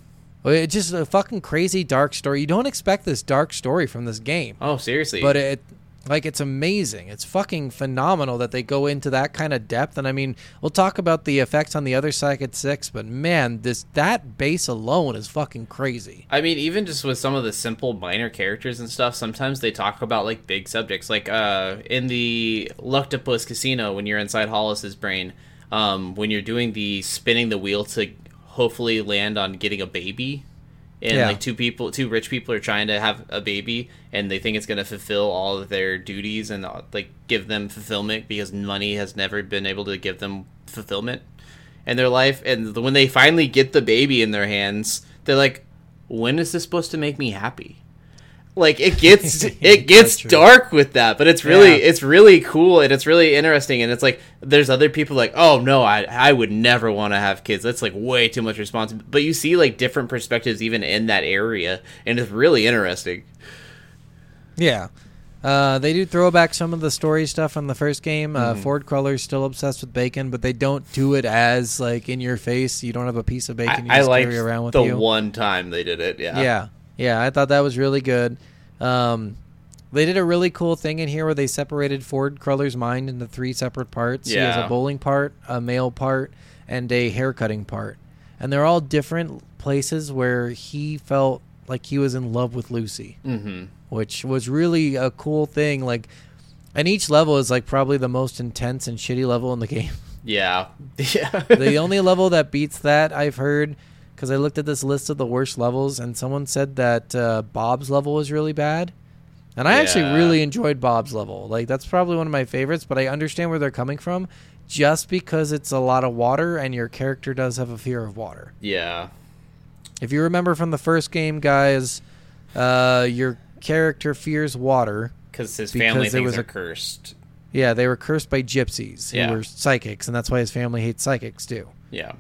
It's just a fucking crazy dark story. You don't expect this dark story from this game, Oh, seriously. but it like it's amazing. It's fucking phenomenal that they go into that kind of depth. And I mean, we'll talk about the effects on the other Psychic Six, but man, this that base alone is fucking crazy. I mean, even just with some of the simple minor characters and stuff, sometimes they talk about like big subjects. Like uh, in the Luctopus Casino, when you're inside Hollis's brain, um, when you're doing the spinning the wheel to hopefully land on getting a baby, and Yeah. like two people, two rich people are trying to have a baby, and they think it's going to fulfill all of their duties and uh, like give them fulfillment because money has never been able to give them fulfillment in their life. And when they finally get the baby in their hands, they're like, when is this supposed to make me happy? Like it gets [LAUGHS] it gets dark with that, but it's really Yeah. it's really cool and it's really interesting and it's like there's other people like, "Oh no, I I would never want to have kids. That's like way too much responsibility." But you see like different perspectives even in that area and it's really interesting. Yeah. Uh, they do throw back some of the story stuff from the first game. Uh, Mm-hmm. Ford Cruller's still obsessed with bacon, but they don't do it as like in your face. You don't have a piece of bacon you I, I just carry around with the you. one time they did it. Yeah. Yeah, yeah, I thought that was really good. Um, they did a really cool thing in here where they separated Ford Cruller's mind into three separate parts. Yeah. He has a bowling part, a male part, and a haircutting part, and they're all different places where he felt like he was in love with Lucy, Mm-hmm. which was really a cool thing. Like, and each level is like probably the most intense and shitty level in the [LAUGHS] game. Yeah. Yeah. [LAUGHS] the only level that beats that I've heard because I looked at this list of the worst levels and someone said that uh, Bob's level was really bad. And I actually really enjoyed Bob's level. Like that's probably one of my favorites, but I understand where they're coming from just because it's a lot of water and your character does have a fear of water. yeah. If you remember from the first game, guys, uh, your character fears water. Because his family things was are a- cursed. Yeah, they were cursed by gypsies Yeah. who were psychics, and that's why his family hates psychics too. Yeah.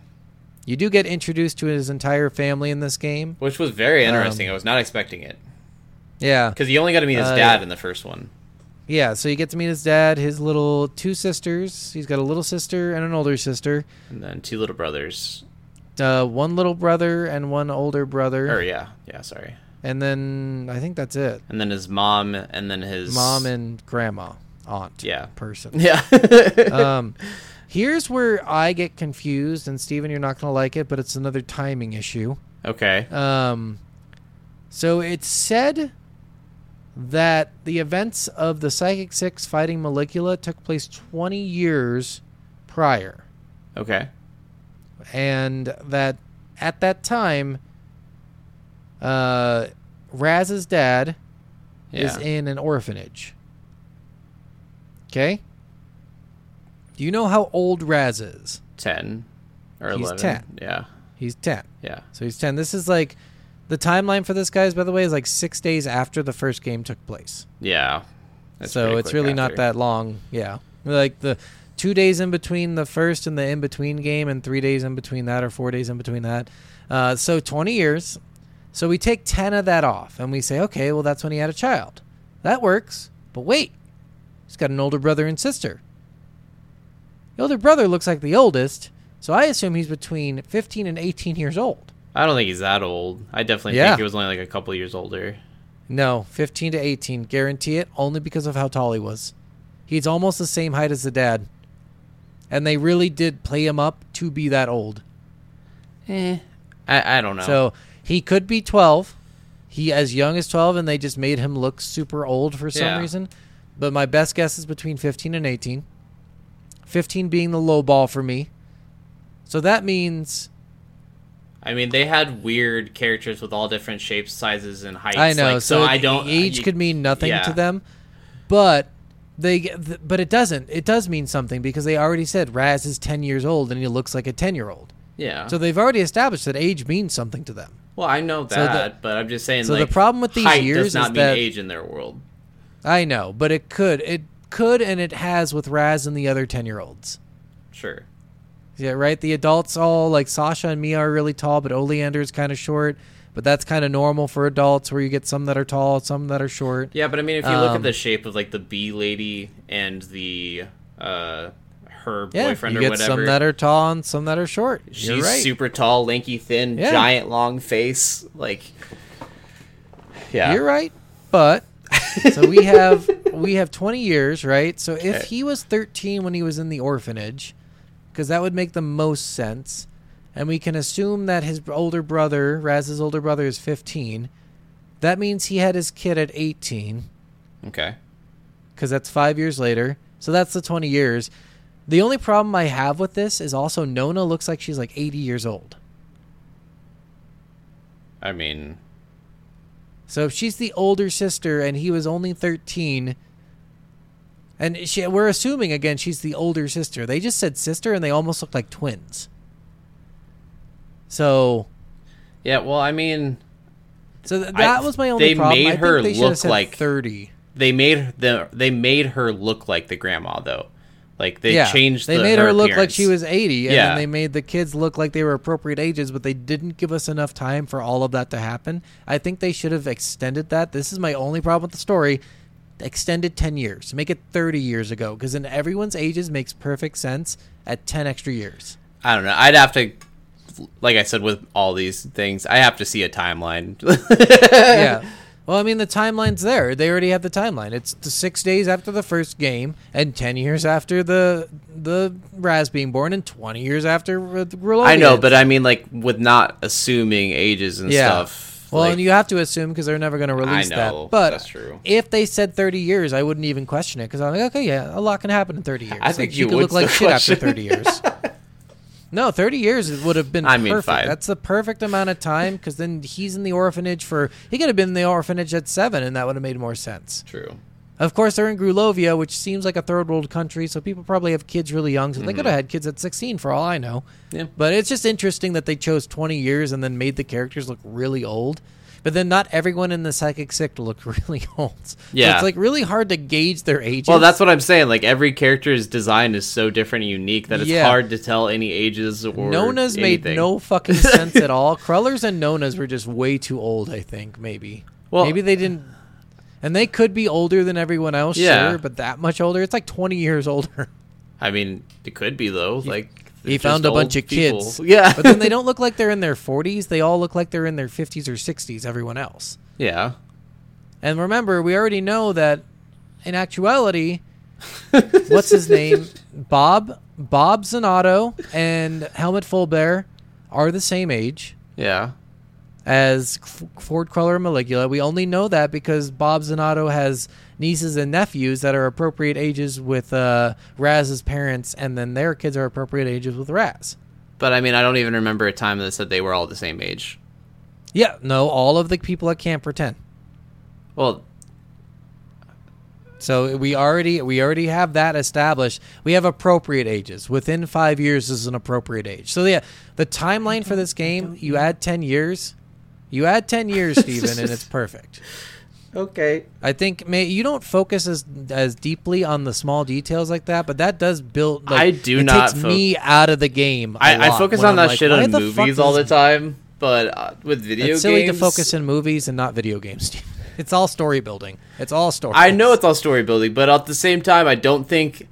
You do get introduced to his entire family in this game. Which was very Um, interesting. I was not expecting it. Yeah. Because you only got to meet his Uh, dad in the first one. Yeah, so you get to meet his dad, his little two sisters. He's got a little sister and an older sister. And then two little brothers. Uh, one little brother and one older brother. Oh yeah. Yeah, sorry. And then I think that's it. And then his mom, and then his. Mom and grandma, aunt, Yeah. person. [LAUGHS] Yeah. um, [LAUGHS] here's where I get confused, and Steven, you're not going to like it, but it's another timing issue. okay. Um, so it's said that the events of the Psychic Six fighting Maligula took place 20 years prior, Okay. and that at that time, uh, Raz's dad is in an orphanage. Okay. Do you know how old Raz is? 10 or He's 11. 10. Yeah. He's 10. Yeah. So he's 10. This is like the timeline for this, guys, by the way, is like six days after the first game took place. Yeah. So it's really not that long. Yeah. Like the two days in between the first and the in between game, and three days in between that, or four days in between that. Uh, so 20 years. So we take 10 of that off and we say, okay, well, that's when he had a child. That works. But wait, he's got an older brother and sister. The older brother looks like the oldest, so I assume he's between 15 and 18 years old. I don't think he's that old. I definitely Yeah. think he was only like a couple years older. No, 15 to 18. Guarantee it, only because of how tall he was. He's almost the same height as the dad. And they really did play him up to be that old. Eh. I, I don't know. So he could be 12. He as young as 12, and they just made him look super old for some Yeah. reason. But my best guess is between 15 and 18. 15 being the low ball for me. So that means I mean, they had weird characters with all different shapes, sizes, and heights. I know. Like, so I don't. Age you- could mean nothing yeah. to them, but they. But it doesn't. It does mean something because they already said Raz is ten years old and he looks like a ten year old. Yeah. So they've already established that age means something to them. well, I know So that, the- but I'm just saying. so the problem with these height years does not is mean that- age in their world. I know, but it could. It could, and it has with Raz and the other ten year olds. Sure. Yeah, right. The adults all like Sasha and Milla are really tall, but Oleander is kind of short. But that's kind of normal for adults, where you get some that are tall, some that are short. Yeah, but I mean, if you look Um, at the shape of like the bee lady and the uh her Yeah, boyfriend you or get whatever, some that are tall and some that are short. she's You're right. super tall, lanky, thin, Yeah. giant, long face. Like, yeah, You're right, but so we have [LAUGHS] we have 20 years, right? So if he was 13 when he was in the orphanage, because that would make the most sense, and we can assume that his older brother, Raz's older brother, is 15. That means he had his kid at 18, Okay. because that's five years later. So that's the 20 years. The only problem I have with this is also Nona looks like she's like 80 years old. I mean, So if she's the older sister and he was only 13, and she, we're assuming again she's the older sister. They just said sister and they almost look like twins. So yeah. Well, I mean, So th- I- that was my only they problem. made I think her they look like- 30. They made the they made her look like the grandma though. Like they yeah, changed. They the, made her, look like she was 80, and Yeah. then they made the kids look like they were appropriate ages, but they didn't give us enough time for all of that to happen. I think they should have extended that. This is my only problem with the story. Extended 10 years. Make it 30 years ago, because then everyone's ages makes perfect sense at 10 extra years. I don't know. I'd have to, like I said, with all these things, I have to see a timeline. [LAUGHS] yeah. Well, I mean, the timeline's there. They already have the timeline. It's the six days after the first game, and ten years after the the Raz being born, and twenty years after the I know, but I mean, like with not assuming ages and Yeah. stuff. Well, like, and you have to assume because they're never going to release know, that. But that's true. if they said thirty years, I wouldn't even question it because I'm like, okay, yeah, a lot can happen in thirty years. I think like, you she could would look like shit after thirty years. [LAUGHS] No, thirty years would have been. I mean, perfect. fine. That's the perfect amount of time because then he's in the orphanage for. He could have been in the orphanage at seven, and that would have made more sense. True. Of course, they're in Grulovia, which seems like a third world country, so people probably have kids really young. So they could have had kids at 16 for all I know. Mm-hmm. Yeah. But it's just interesting that they chose 20 years and then made the characters look really old. But then not everyone in the Psychic Six looked [LAUGHS] really old. So Yeah. it's like really hard to gauge their ages. Well, that's what I'm saying. Like every character's design is so different and unique that it's Yeah. hard to tell any ages or Nona's made no fucking sense at all. [LAUGHS] Crullers and Nona's were just way too old, I think, maybe. Well- maybe they didn't. And they could be older than everyone else, Yeah. sure, but that much older? It's like 20 years older. [LAUGHS] I mean, it could be though. Like he found a bunch of people. kids. [LAUGHS] Yeah, but then they don't look like they're in their 40s. They all look like they're in their 50s or 60s, everyone else. yeah. And remember, we already know that in actuality, [LAUGHS] what's his name? Bob, Bob Zanotto and Helmut Fullbear are the same age Yeah. As Ford and Maligula. We only know that because Bob Zanotto has nieces and nephews that are appropriate ages with uh, Raz's parents, and then their kids are appropriate ages with Raz. But I mean, I don't even remember a time that said they were all the same age. Yeah, no, all of the people at Camp pretend. Well, So we already we already have that established. We have appropriate ages. Within five years is an appropriate age. So yeah, the timeline for this game, you add ten years, you add ten years, [LAUGHS] Steven, and it's perfect. okay. I think may, you don't focus as as deeply on the small details like that, but that does build. Like, I do it not takes fo- me out of the game. a I, I lot focus on I'm that like, shit why on movies all the time, but uh, with video It's silly to focus in movies and not video games. Steven. [LAUGHS] It's all story building. It's all story. I know it's all story building, but at the same time, I don't think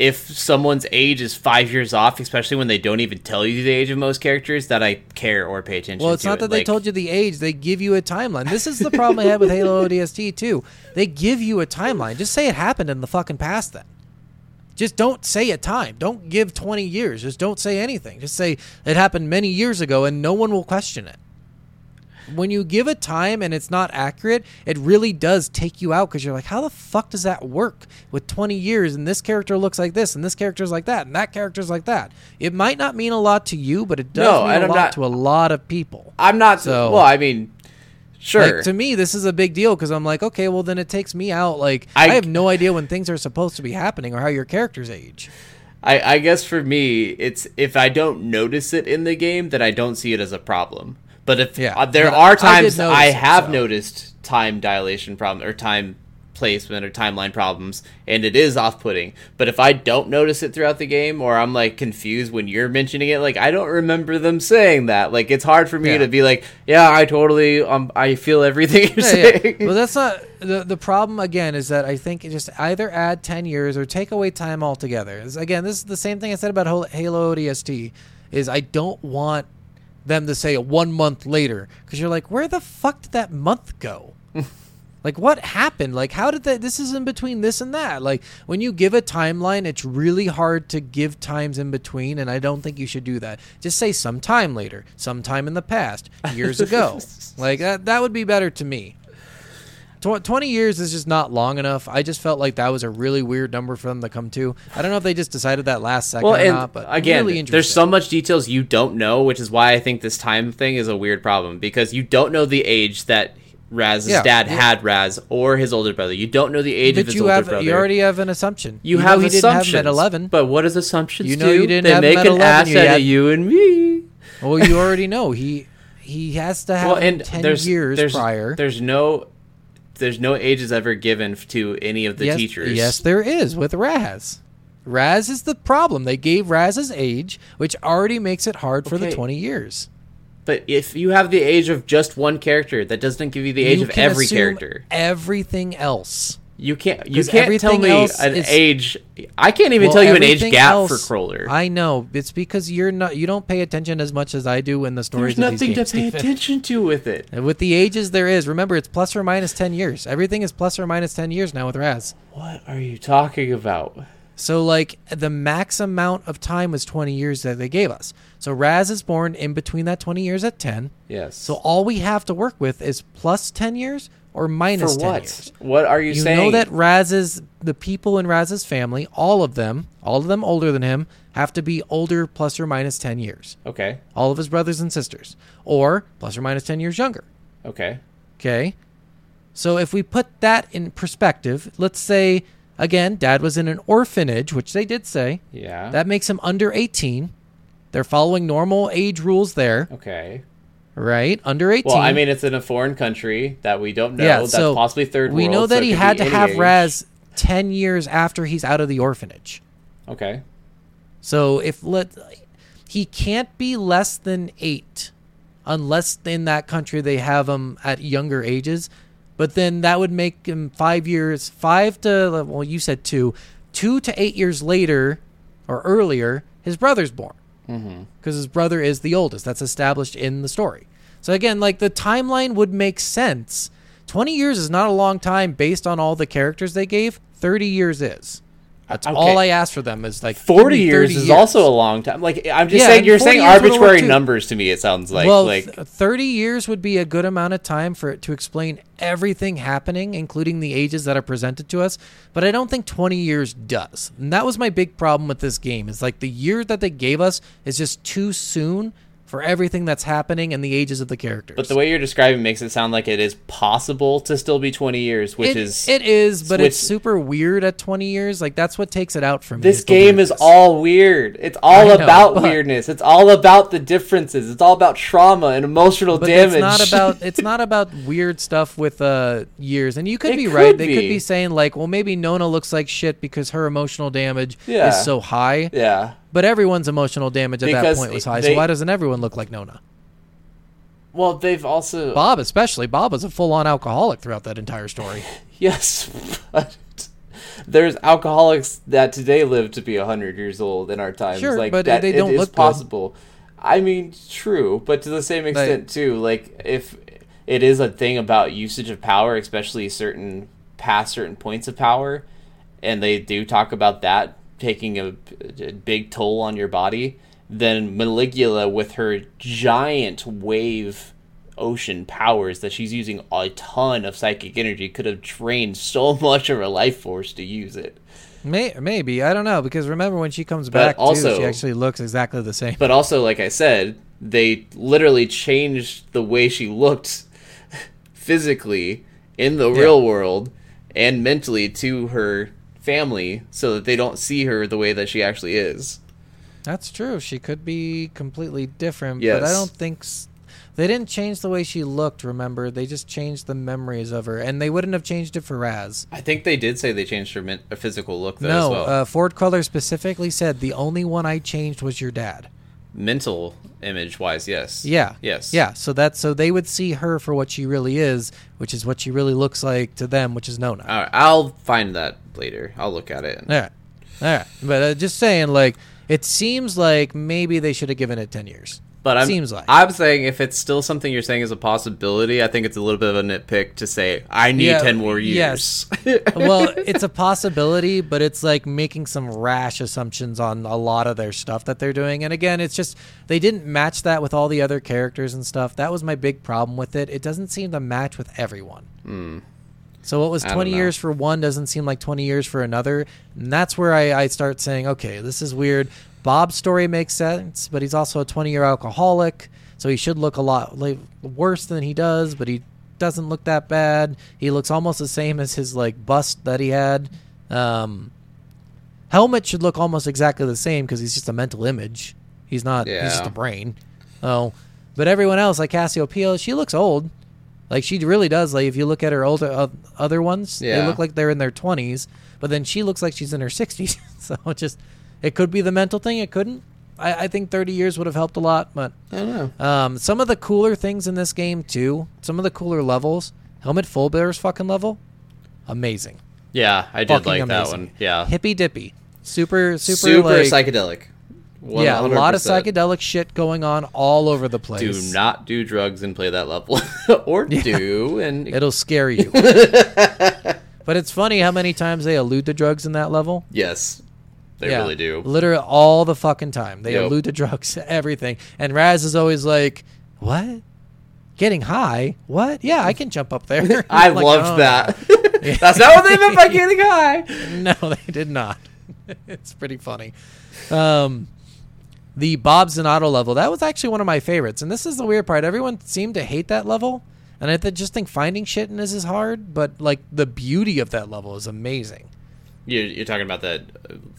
if someone's age is five years off, especially when they don't even tell you the age of most characters, that I care or pay attention. Well, it's not it. that they told you the age; they give you a timeline. This is the problem I had with Halo ODST too. They give you a timeline. Just say it happened in the fucking past. Then, just don't say a time. Don't give twenty years. Just don't say anything. Just say it happened many years ago, and no one will question it. When you give a time and it's not accurate, it really does take you out because you're like, how the fuck does that work with 20 years and this character looks like this and this character's like that and that character's like that? It might not mean a lot to you, but it does No, mean a I'm lot not- to a lot of people. I'm not. So- well, I mean, sure. Like to me, this is a big deal because I'm like, okay, well then it takes me out. Like I- I, have no idea when things are supposed to be happening or how your characters age. I, I guess for me, it's if I don't notice it in the game, then I don't see it as a problem. But if Yeah, uh, there but are times I, it, have so. noticed time dilation problem or time placement or timeline problems, and it is off-putting. But if I don't notice it throughout the game, or I'm like confused when you're mentioning it, like I don't remember them saying that. Like it's hard for me Yeah. to be like, yeah, I totally, um, I feel everything [LAUGHS] you're Yeah, yeah. saying. Well, that's not the the problem. Again, is that I think just either add ten years or take away time altogether. It's- Again, this is the same thing I said about Halo ODST. Is I don't want them to say one month later because you're like, where the fuck did that month go? [LAUGHS] Like what happened? Like how did that? This is in between this and that. Like when you give a timeline, it's really hard to give times in between, and I don't think you should do that. Just say sometime later, sometime in the past, years ago. [LAUGHS] like that. That would be better to me. Tw- Twenty years is just not long enough. I just felt like that was a really weird number for them to come to. I don't know if they just decided that last second well, or and not, but again, really there's so much details you don't know, which is why I think this time thing is a weird problem because you don't know the age that Raz's Yeah. dad Yeah. had Raz or his older brother. You don't know the age of his you older have brother. you already have an assumption. you know have assumptions didn't have him at eleven. But what does assumptions You know do? you didn't they have make at an 11, ass out had- of you and me. Well, you already know he he has to have well, and ten there's years there's, prior. There's no there's no ages ever given to any of the yes, teachers. Yes, there is with Raz. Raz is the problem. They gave Raz's age, which already makes it hard for the 20 years. But if you have the age of just one character, that doesn't give you the age You of every character. Everything else. You can't. You can't tell me an is- age. I can't even Well, tell you an age gap else- for Cruller. I know. It's because you're not you don't pay attention as much as I do in the stories There's nothing to games. pay Steven. attention to with it. And [LAUGHS] with the ages there is, remember it's plus or minus 10 years. Everything is plus or minus 10 years now with Raz. What are you talking about? So like the max amount of time was 20 years that they gave us. So Raz is born in between that 20 years at 10. Yes. So all we have to work with is plus 10 years or minus for 10 what? years. What are you, You saying? You know that Raz's the people in Raz's family, all of them, all of them older than him, have to be older plus or minus 10 years. Okay. All of his brothers and sisters, or plus or minus 10 years younger. Okay. Okay. So if we put that in perspective, let's say again, dad was in an orphanage, which they did say. Yeah. That makes him under 18. They're following normal age rules there, okay. Right? Under 18. Well, I mean, it's in a foreign country that we don't know. yeah, that's so possibly third We world. know that it he had to have age. Raz 10 years after he's out of the orphanage. Okay. So if let he can't be less than 8 unless in that country they have him at younger ages. But then that would make him 5 years, 5 to well you said 2, 2 to 8 years later or earlier his brother's born. Mm-hmm. Because his brother is the oldest. That's established in the story. So again, like the timeline would make sense. 20 years is not a long time based on all the characters they gave. 30 years is. That's Okay. all I ask for them is like give 40 me years 30 is also a long time. Like I'm just Yeah, saying you're saying arbitrary numbers to me it sounds like well, like th- 30 years would be a good amount of time for it to explain everything happening, including the ages that are presented to us. But I don't think 20 years does. And that was my big problem with this game. Is like the year that they gave us is just too soon for everything that's happening and the ages of the characters. but the way you're describing makes it sound like it is possible to still be 20 years, which it, is it is, but it's super weird at 20 years. Like that's what takes it out for me. this game is all weird. It's all know, about but- weirdness. It's all about the differences. It's all about trauma and emotional but damage. it's not about [LAUGHS] it's not about weird stuff with uh years and you could It be could right they could be. be saying like well maybe nona looks like shit because her emotional damage Yeah. is so high yeah. But everyone's emotional damage at that point was high they- so why doesn't everyone look like nona Well, they've also bob especially bob was a full-on alcoholic throughout that entire story [LAUGHS] Yes, but there's alcoholics that today live to be hundred years old in our times. Sure, like but that, they don't is look good. possible. I mean, true, but to the same extent too. Like if it is a thing about usage of power, especially certain past certain points of power, and they do talk about that taking a, a big toll on your body, then Maligula with her giant wave ocean powers that she's using a ton of psychic energy. Could have drained so [LAUGHS] much of her life force to use it. May- maybe. I don't know because remember when she comes But back too, also- she actually looks exactly the same. But also, like I said, they literally changed the way she looked [LAUGHS] physically in the real world and mentally to her family so that they don't see her the way that she actually is. That's true. She could be completely different, but I don't think s- they didn't change the way she looked. Remember, they just changed the memories of her, and they wouldn't have changed it for Raz. I think they did say they changed her, men- her physical look though no, as well. uh, Ford Cruller specifically said the only one I changed was your dad. Mental image wise, yes. Yeah. Yes. Yeah. So that so they would see her for what she really is, which is what she really looks like to them, which is Nona. All right, I'll find that later. I'll look at it. All right. All right. But uh, just saying, like, it seems like maybe they should have given it ten years. But I'm, Seems like. I'm saying if it's still something you're saying is a possibility, I think it's a little bit of a nitpick to say I need Yeah, ten more years. yes. [LAUGHS] well, it's a possibility, but it's like making some rash assumptions on a lot of their stuff that they're doing. And again, it's just they didn't match that with all the other characters and stuff. That was my big problem with it. It doesn't seem to match with everyone. So what was Hmm. I don't 20 years for one doesn't seem like 20 years for another. And that's where I, I start saying, okay, this is weird. Bob's story makes sense, but he's also a 20 year alcoholic. So he should look a lot like, worse than he does, but he doesn't look that bad. He looks almost the same as his like bust that he had. Um, Helmut should look almost exactly the same because he's just a mental image. He's not. He's just Yeah. a brain. Oh, But everyone else, like Cassie O'Pia, she looks old. Like she really does. Like if you look at her older uh, other ones, they look like they're in their twenties. But then she looks like she's in her sixties. [LAUGHS] so just it could be the mental thing. It couldn't. I, I think thirty years would have helped a lot. But I don't know. um, some of the cooler things in this game too. Some of the cooler levels. Helmut Fullbear's fucking level, amazing. Yeah, I did Fucking like that one. Yeah, Hippy dippy, super super, super like, psychedelic. Yeah, a lot of psychedelic shit going on all over the place. Do not do drugs and play that level, [LAUGHS] or do and [LAUGHS] It'll scare you. [LAUGHS] but it's funny how many times they allude to drugs in that level. yes, they Yeah, really do. Literally all the fucking time. They Yep. allude to [LAUGHS] drugs, everything. And Raz is always like, "What? Getting high? What? Yeah, I can jump up there." [LAUGHS] [LAUGHS] I like, loved "Oh, that. That's not what they meant by getting high. No, they did not. it's pretty funny. Um, the Bob Zanotto level that was actually one of my favorites, and this is the weird part. Everyone seemed to hate that level, and I th- just think finding shit in this is hard. But like the beauty of that level is amazing. You're, you're talking about that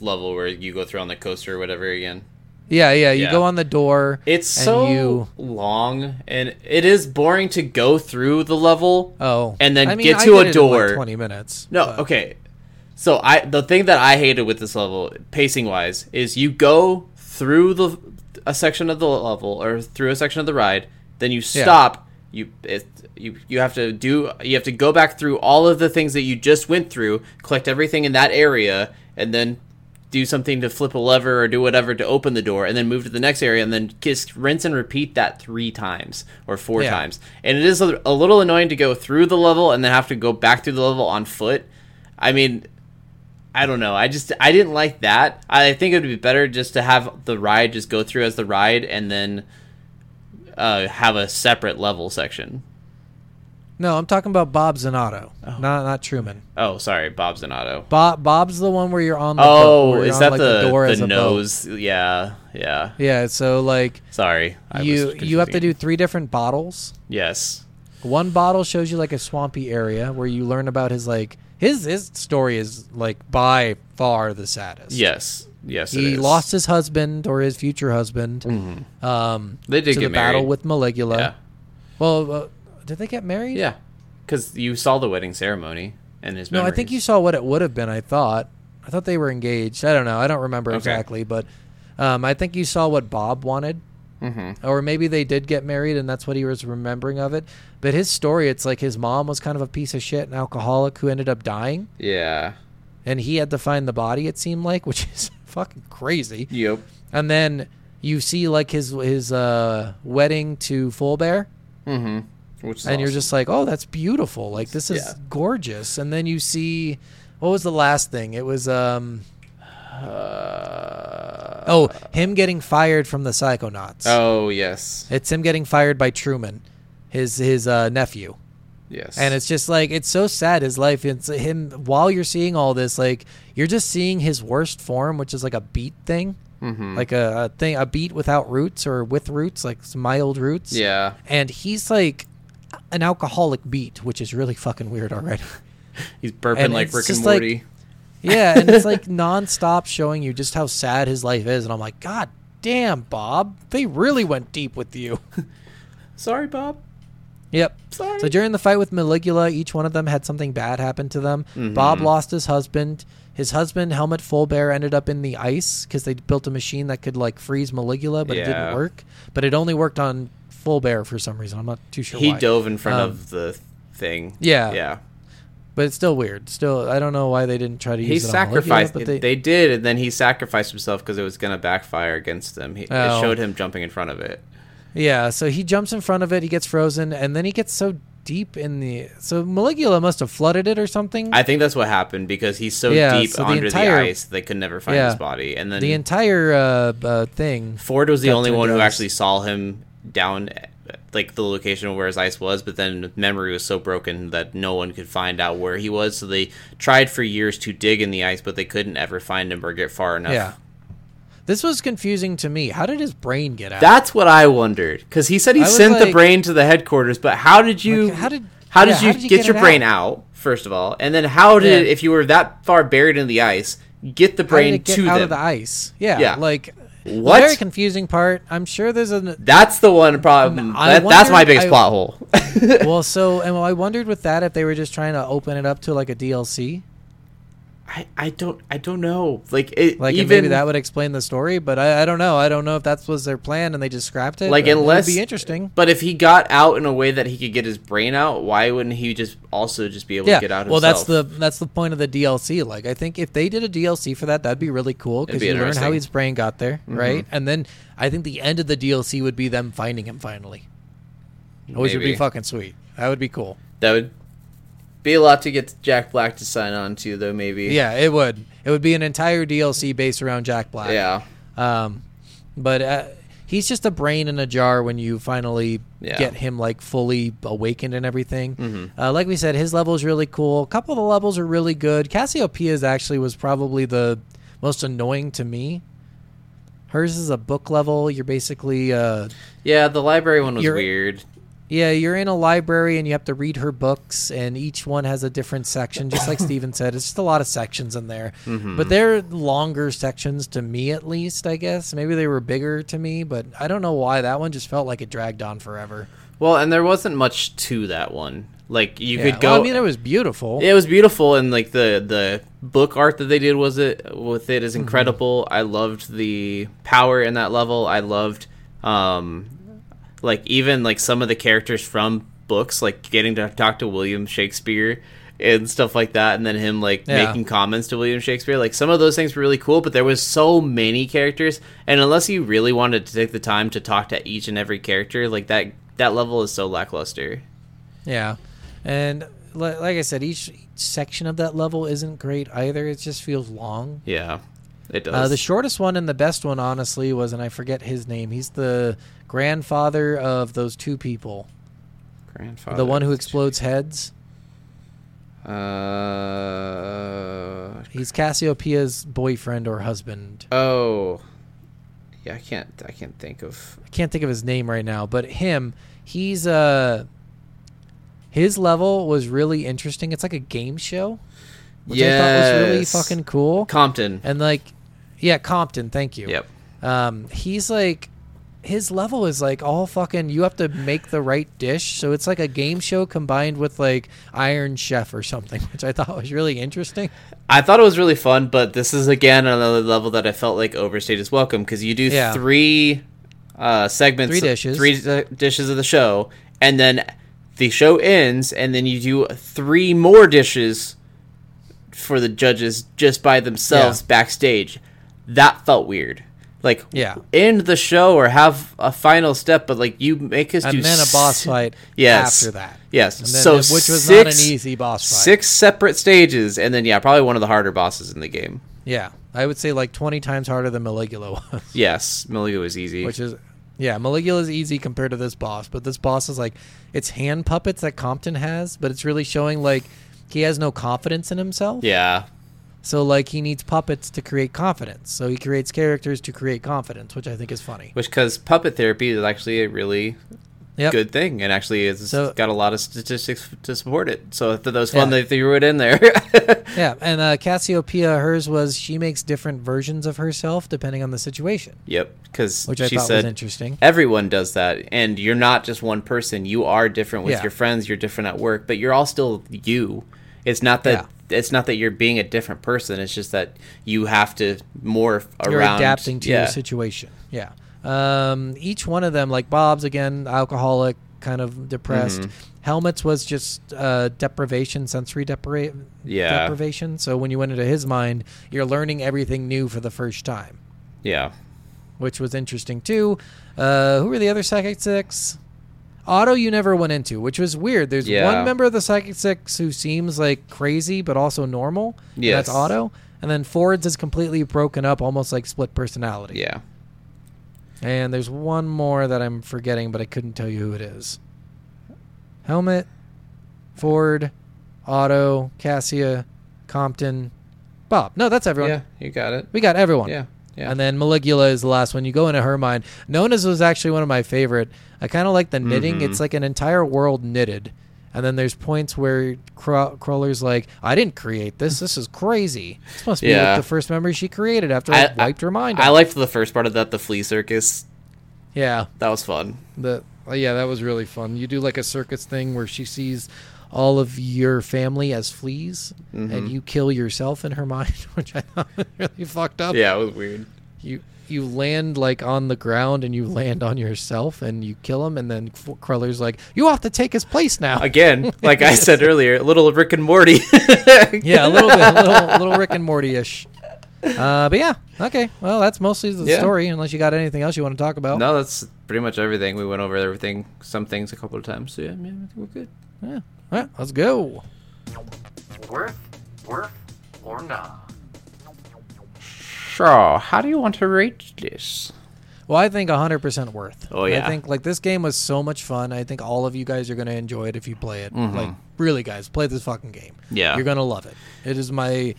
level where you go through on the coaster or whatever again. Yeah, yeah. You Yeah. go on the door. It's and so you. long, and it is boring to go through the level. Oh, and then I mean, get to a in, like, door. Twenty minutes. No, but- okay. So I the thing that I hated with this level, pacing wise, is you go through the a section of the level or through a section of the ride, then you stop. You it, you you have to do you have to go back through all of the things that you just went through, collect everything in that area, and then do something to flip a lever or do whatever to open the door, and then move to the next area, and then just rinse and repeat that three times or four Yeah. times. And it is a, a little annoying to go through the level and then have to go back through the level on foot. I mean, I don't know. I just I didn't like that. I think it would be better just to have the ride just go through as the ride and then uh, have a separate level section. No, I'm talking about Bob Zanotto, Oh. not not Truman. Oh, sorry, Bob Zanotto. Bob Bob's the one where you're on. the boat, Oh, where you're is on, that like, the door the, as a nose? Yeah, yeah. Yeah, so like Sorry, I was you you have to do three different bottles. Yes. One bottle shows you like a swampy area where you learn about his like his his story is like by far the saddest. Yes. Yes. he is. lost his husband or his future husband. Um, They did to get the battle with Maligula. Yeah. Well, uh, did they get married? Yeah. Because you saw the wedding ceremony and his. No, I think you saw what it would have been. I thought. I thought they were engaged. I don't know. I don't remember Okay. exactly, but um, I think you saw what Bob wanted, mm-hmm. or maybe they did get married, and that's what he was remembering of it. But his story, it's like his mom was kind of a piece of shit, an alcoholic who ended up dying, Yeah. and he had to find the body. It seemed like, [LAUGHS] which is fucking crazy. Yep. And then you see like his his uh, wedding to Fullbear. Mm-hmm. And you're just like, oh, that's beautiful. Like this is Yeah. gorgeous. And then you see, what was the last thing? It was um, Uh, oh, him getting fired from the Psychonauts. Oh yes. It's him getting fired by Truman, his his uh, nephew. Yes. And it's just like it's so sad his life. It's him while you're seeing all this, like you're just seeing his worst form, which is like a beet thing, Mhm. like a, a thing, a beet without roots or with roots, like some mild roots. Yeah. And he's like an alcoholic beet, which is really fucking weird already. [LAUGHS] He's burping And like Rick and just like- Morty. [LAUGHS] Yeah, and it's like [LAUGHS] nonstop showing you just how sad his life is, and I'm like, God damn, Bob, they really went deep with you. Sorry, Bob. yep. Sorry. So during the fight with Maligula, each one of them had something bad happen to them. Mm-hmm. Bob lost his husband. His husband, Helmut Fullbear, ended up in the ice because they built a machine that could like freeze Maligula, but it didn't work. But it only worked on Fullbear for some reason. I'm not too sure. he why. dove in front Um, of the thing. Yeah. Yeah. but it's still weird. Still, I don't know why they didn't try to He use Maligula, sacrificed. but they, they, did, and then he sacrificed himself because it was going to backfire against them. He, Oh. It showed him jumping in front of it. Yeah, so he jumps in front of it, he gets frozen, and then he gets so deep in the. So Maligula must have flooded it or something. I think that's what happened because he's so Yeah, deep so the under entire- the ice they could never find Yeah. his body. And then the entire uh, uh, thing. Ford was the only one who actually saw him down, like the location where his ice was. But then memory was so broken that no one could find out where he was. So they tried for years to dig in the ice, but they couldn't ever find him or get far enough. Yeah. This was confusing to me. How did his brain get out? That's what I wondered because he said he I was sent the brain to the headquarters, but how did you? Like, how did- how yeah, did you how did you get, get your brain out? out? First of all, and then how did Yeah. if you were that far buried in the ice, get the How did brain it get to out them? of the ice? Yeah, Yeah. like The very confusing part. I'm sure there's a That's the one problem. That, that's my biggest I- plot hole. [LAUGHS] well. So, and well, I wondered with that if they were just trying to open it up to like a DLC. I, I don't I don't know. Like it Like even maybe that would explain the story, but I, I don't know. I don't know if that was their plan and they just scrapped it. Like, unless- it'd be interesting. But if he got out in a way that he could get his brain out, why wouldn't he just also just be able Yeah. to get out well, that's the that's the point of the DLC. Like, I think if they did a DLC for that, that'd be really cool because be you learn how. Mm-hmm. his brain got there, right? And then I think the end of the DLC would be them finding him finally, which would be fucking sweet. That would be cool. That would be a lot to get Jack Black to sign on to, though. Maybe. Yeah, it would. It would be an entire DLC based around Jack Black. Yeah. Um, but uh, he's just a brain in a jar when you finally Yeah. get him like fully awakened and everything. Mm-hmm. Uh, like we said, his level is really cool. A couple of the levels are really good. Cassie O'Pia's actually was probably the most annoying to me. Hers is a book level. You're basically, uh, Yeah. The library one was weird. Yeah, you're in a library and you have to read her books, and each one has a different section. Just like [LAUGHS] Steven said, it's just a lot of sections in there. Mm-hmm. But they're longer sections to me, at least. I guess maybe they were bigger to me, but I don't know why that one just felt like it dragged on forever. Well, and there wasn't much to that one. Like you Yeah, could go. well, I mean, it was beautiful. It was beautiful, and like the the book art that they did was it with it Mm-hmm. incredible. I loved the power in that level. I loved, um, like even like some of the characters from books, like getting to talk to William Shakespeare and stuff like that, and then him like Yeah. making comments to William Shakespeare. Like some of those things were really cool, but there was so many characters, and unless you really wanted to take the time to talk to each and every character, like that that level is so lackluster. Yeah, and like I said, each, section of that level isn't great either. It just feels long. Yeah, it does. Uh, the shortest one and the best one, honestly, was, and I forget his name. He's the grandfather of those two people. grandfather, The one who explodes heads. Uh He's Cassie O'Pia's boyfriend or husband. oh, yeah. I can't. I can't think of. I can't think of his name right now, but him, he's uh his level was really interesting. It's like a game show, which I thought was really fucking cool. Compton. And like, yeah, Compton. Thank you. Yep. Um, he's like, his level is like all fucking. You have to make the right dish, so it's like a game show combined with like Iron Chef or something, [LAUGHS] which I thought was really interesting. I thought it was really fun, but this is again another level that I felt like overstayed its welcome because you do Yeah. three uh, segments, Three dishes. three dishes of the show, and then the show ends, and then you do three more dishes for the judges just by themselves Yeah. backstage. That felt weird. Like Yeah. end the show or have a final step, but like you make us And do then a boss fight Yes. after that. Yes, then, so which was not an easy boss fight. Six separate stages, and then yeah, probably one of the harder bosses in the game. Yeah, I would say like twenty times harder than Maligula [LAUGHS] was, Yes, Maligula was easy. which is yeah, Maligula is easy compared to this boss, but this boss is like it's hand puppets that Compton has, but it's really showing like he has no confidence in himself. yeah, So like he needs puppets to create confidence. So he creates characters to create confidence, which I think is funny. which because puppet therapy is actually a really Yep. good thing, and actually it's So- got a lot of statistics to support it. So I thought that was fun Yeah. they threw it in there. [LAUGHS] Yeah, and uh, Cassie O'Pia, hers was she makes different versions of herself depending on the situation, yep, because which I she thought was said interesting. everyone does that, and you're not just one person. You are different with Yeah. your friends. You're different at work, but you're all still you. It's not that. It's not that you're being a different person. It's just that you have to morph You're around. adapting to yeah. your situation. Yeah. Um, each one of them, like Bob's again, alcoholic, kind of depressed. Mm-hmm. Helmut's was just uh, deprivation, sensory depri- Yeah. deprivation. So when you went into his mind, you're learning everything new for the first time, Yeah. which was interesting too. Uh, who were the other psychic six? Otto, you never went into, which was weird. There's Yeah. one member of the psychic six who seems like crazy but also normal. Yeah, that's Otto. And then Ford's is completely broken up, almost like split personality. Yeah. And there's one more that I'm forgetting, but I couldn't tell you who it is. Helmut, Ford, Otto, Cassia, Compton, Bob. No, that's everyone. Yeah. You got it. We got everyone. Yeah. Yeah. And then Maligula is the last one. You go into her mind. Nona's was actually one of my favorite. I kind of like the knitting. Mhm. It's like an entire world knitted. And then there's points where Craw- Cruller's like, "I didn't create this. This is crazy. This must be Yeah. like the first memory she created after I, wiped her mind." I out." liked the first part of that, the flea circus. yeah, That was fun. the oh, yeah, that was really fun. You do like a circus thing where she sees all of your family as fleas, Mm-hmm. and you kill yourself in her mind, [LAUGHS] which I thought was really fucked up. Yeah, it was weird. you you land like on the ground and you land on yourself and you kill him and then Cruller's like you have to take his place now. Again, [LAUGHS] like I said earlier, a little Rick and Morty. [LAUGHS] yeah, a little bit, a little, little Rick and Morty ish. Uh, but yeah, okay. Well, that's mostly the Yeah. story. Unless you got anything else you want to talk about. No, that's pretty much everything. We went over everything, some things a couple of times. So yeah, yeah, I think we're good. Yeah. All right, let's go. Worth, worth, or not? So, how do you want to rate this? Well, I think 100% worth. Oh, yeah. I think like this game was so much fun. I think all of you guys are going to enjoy it if you play it. Mm-hmm. Like really guys, play this fucking game. Yeah. You're going to love it. It is my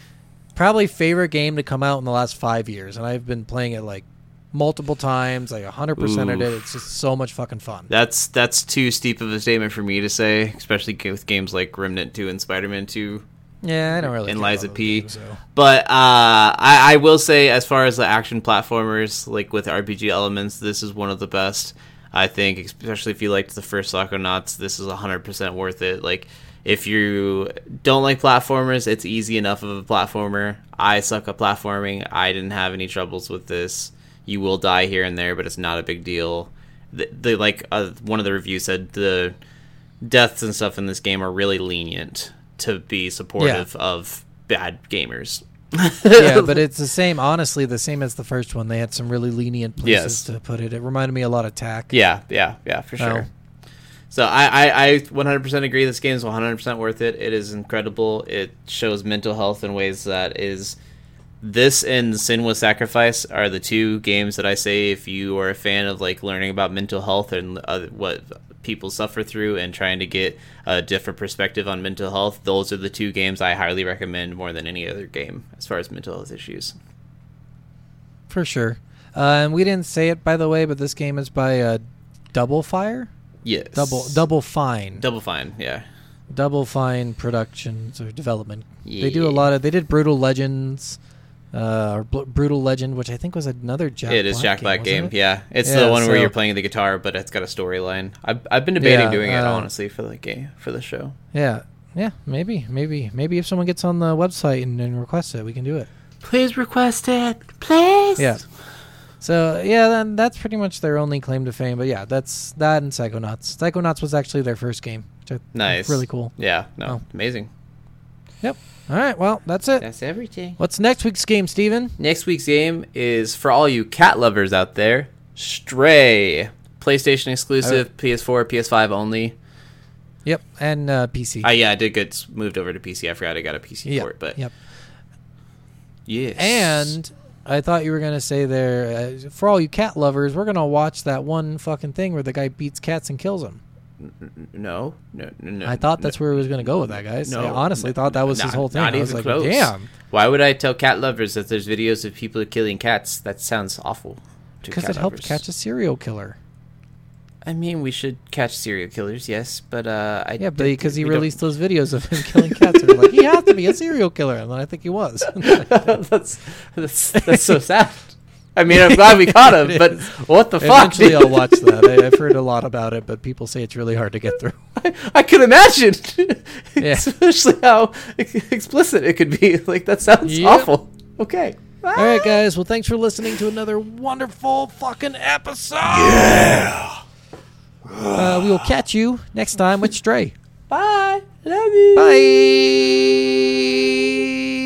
probably favorite game to come out in the last 5 years and I've been playing it like multiple times, like 100% of it. It's just so much fucking fun. That's that's too steep of a statement for me to say, especially with games like Remnant 2 and Spider-Man 2 yeah, I don't really and Lies of P games. But uh, I, I will say, as far as the action platformers, like with RPG elements, this is one of the best. I think, especially if you liked the first Psychonauts, this is 100% worth it. Like, if you don't like platformers, it's easy enough of a platformer. I suck at platforming. I didn't have any troubles with this. You will die here and there, but it's not a big deal. The, the like uh, one of the reviews said the deaths and stuff in this game are really lenient to be supportive of bad gamers. yeah, [LAUGHS] but it's the same. Honestly, the same as the first one. They had some really lenient places Yes. to put it. It reminded me a lot of Jak. Yeah, yeah, yeah, for sure. Oh. So I, I, I 100% agree. This game is 100% worth it. It is incredible. It shows mental health in ways that is. This and Senua's Sacrifice are the two games that I say if you are a fan of like learning about mental health and uh, what people suffer through and trying to get a different perspective on mental health, those are the two games I highly recommend more than any other game as far as mental health issues. for sure. Uh, and we didn't say it by the way, but this game is by uh, Double Fire, Yes. Double Double Fine, Double Fine, yeah. Double Fine Productions or development. They do a lot of. They did Brutal Legends, uh, or Bl- Brutal Legend, which I think was another Jack. it is Black Jack Black wasn't game. it? Yeah, it's Yeah, the one where you're playing the guitar, but it's got a storyline. I've, I've been debating Yeah, doing it uh, honestly for the game for the show. Yeah, yeah, maybe, maybe, maybe if someone gets on the website and, and requests it, we can do it. Please request it, please. Yeah. So yeah, then that's pretty much their only claim to fame. But yeah, that's that and Psychonauts. Psychonauts was actually their first game, which Nice. really cool. Yeah. No. Oh. Amazing. Yep. All right. Well, that's it. That's everything. What's next week's game, Steven? Next week's game is for all you cat lovers out there. Stray, PlayStation exclusive, PS4, PS5 only. Yep, and uh, PC. Uh, yeah, I did get moved over to PC. I forgot I got a PC yep. port, but yep. yes. And I thought you were gonna say there uh, for all you cat lovers, we're gonna watch that one fucking thing where the guy beats cats and kills them. No, no, no. I thought that's no. where he was gonna go with that, guys. No, I honestly no, thought that was his whole thing. Not I was even like, close. damn, Why would I tell cat lovers that there's videos of people killing cats? That sounds awful. to because it helped lovers. catch a serial killer. I mean, we should catch serial killers, yes, but uh, I Yeah, but because he we don't- released those [LAUGHS] videos of him killing cats, were like, he has to be a serial killer, and then I think he was. [LAUGHS] that's that's that's so sad. [LAUGHS] I mean, I'm glad we caught him, [LAUGHS] but is. what the fuck? Eventually, dude? I'll [LAUGHS] watch that. I, I've heard a lot about it, but people say it's really hard to get through. [LAUGHS] I, I could imagine, Yeah. especially how explicit it could be. Like that sounds Yep. awful. Okay. All right, guys. Well, thanks for listening to another wonderful fucking episode. Yeah. Uh, we will catch you next time with Stray. Bye. Love you. Bye.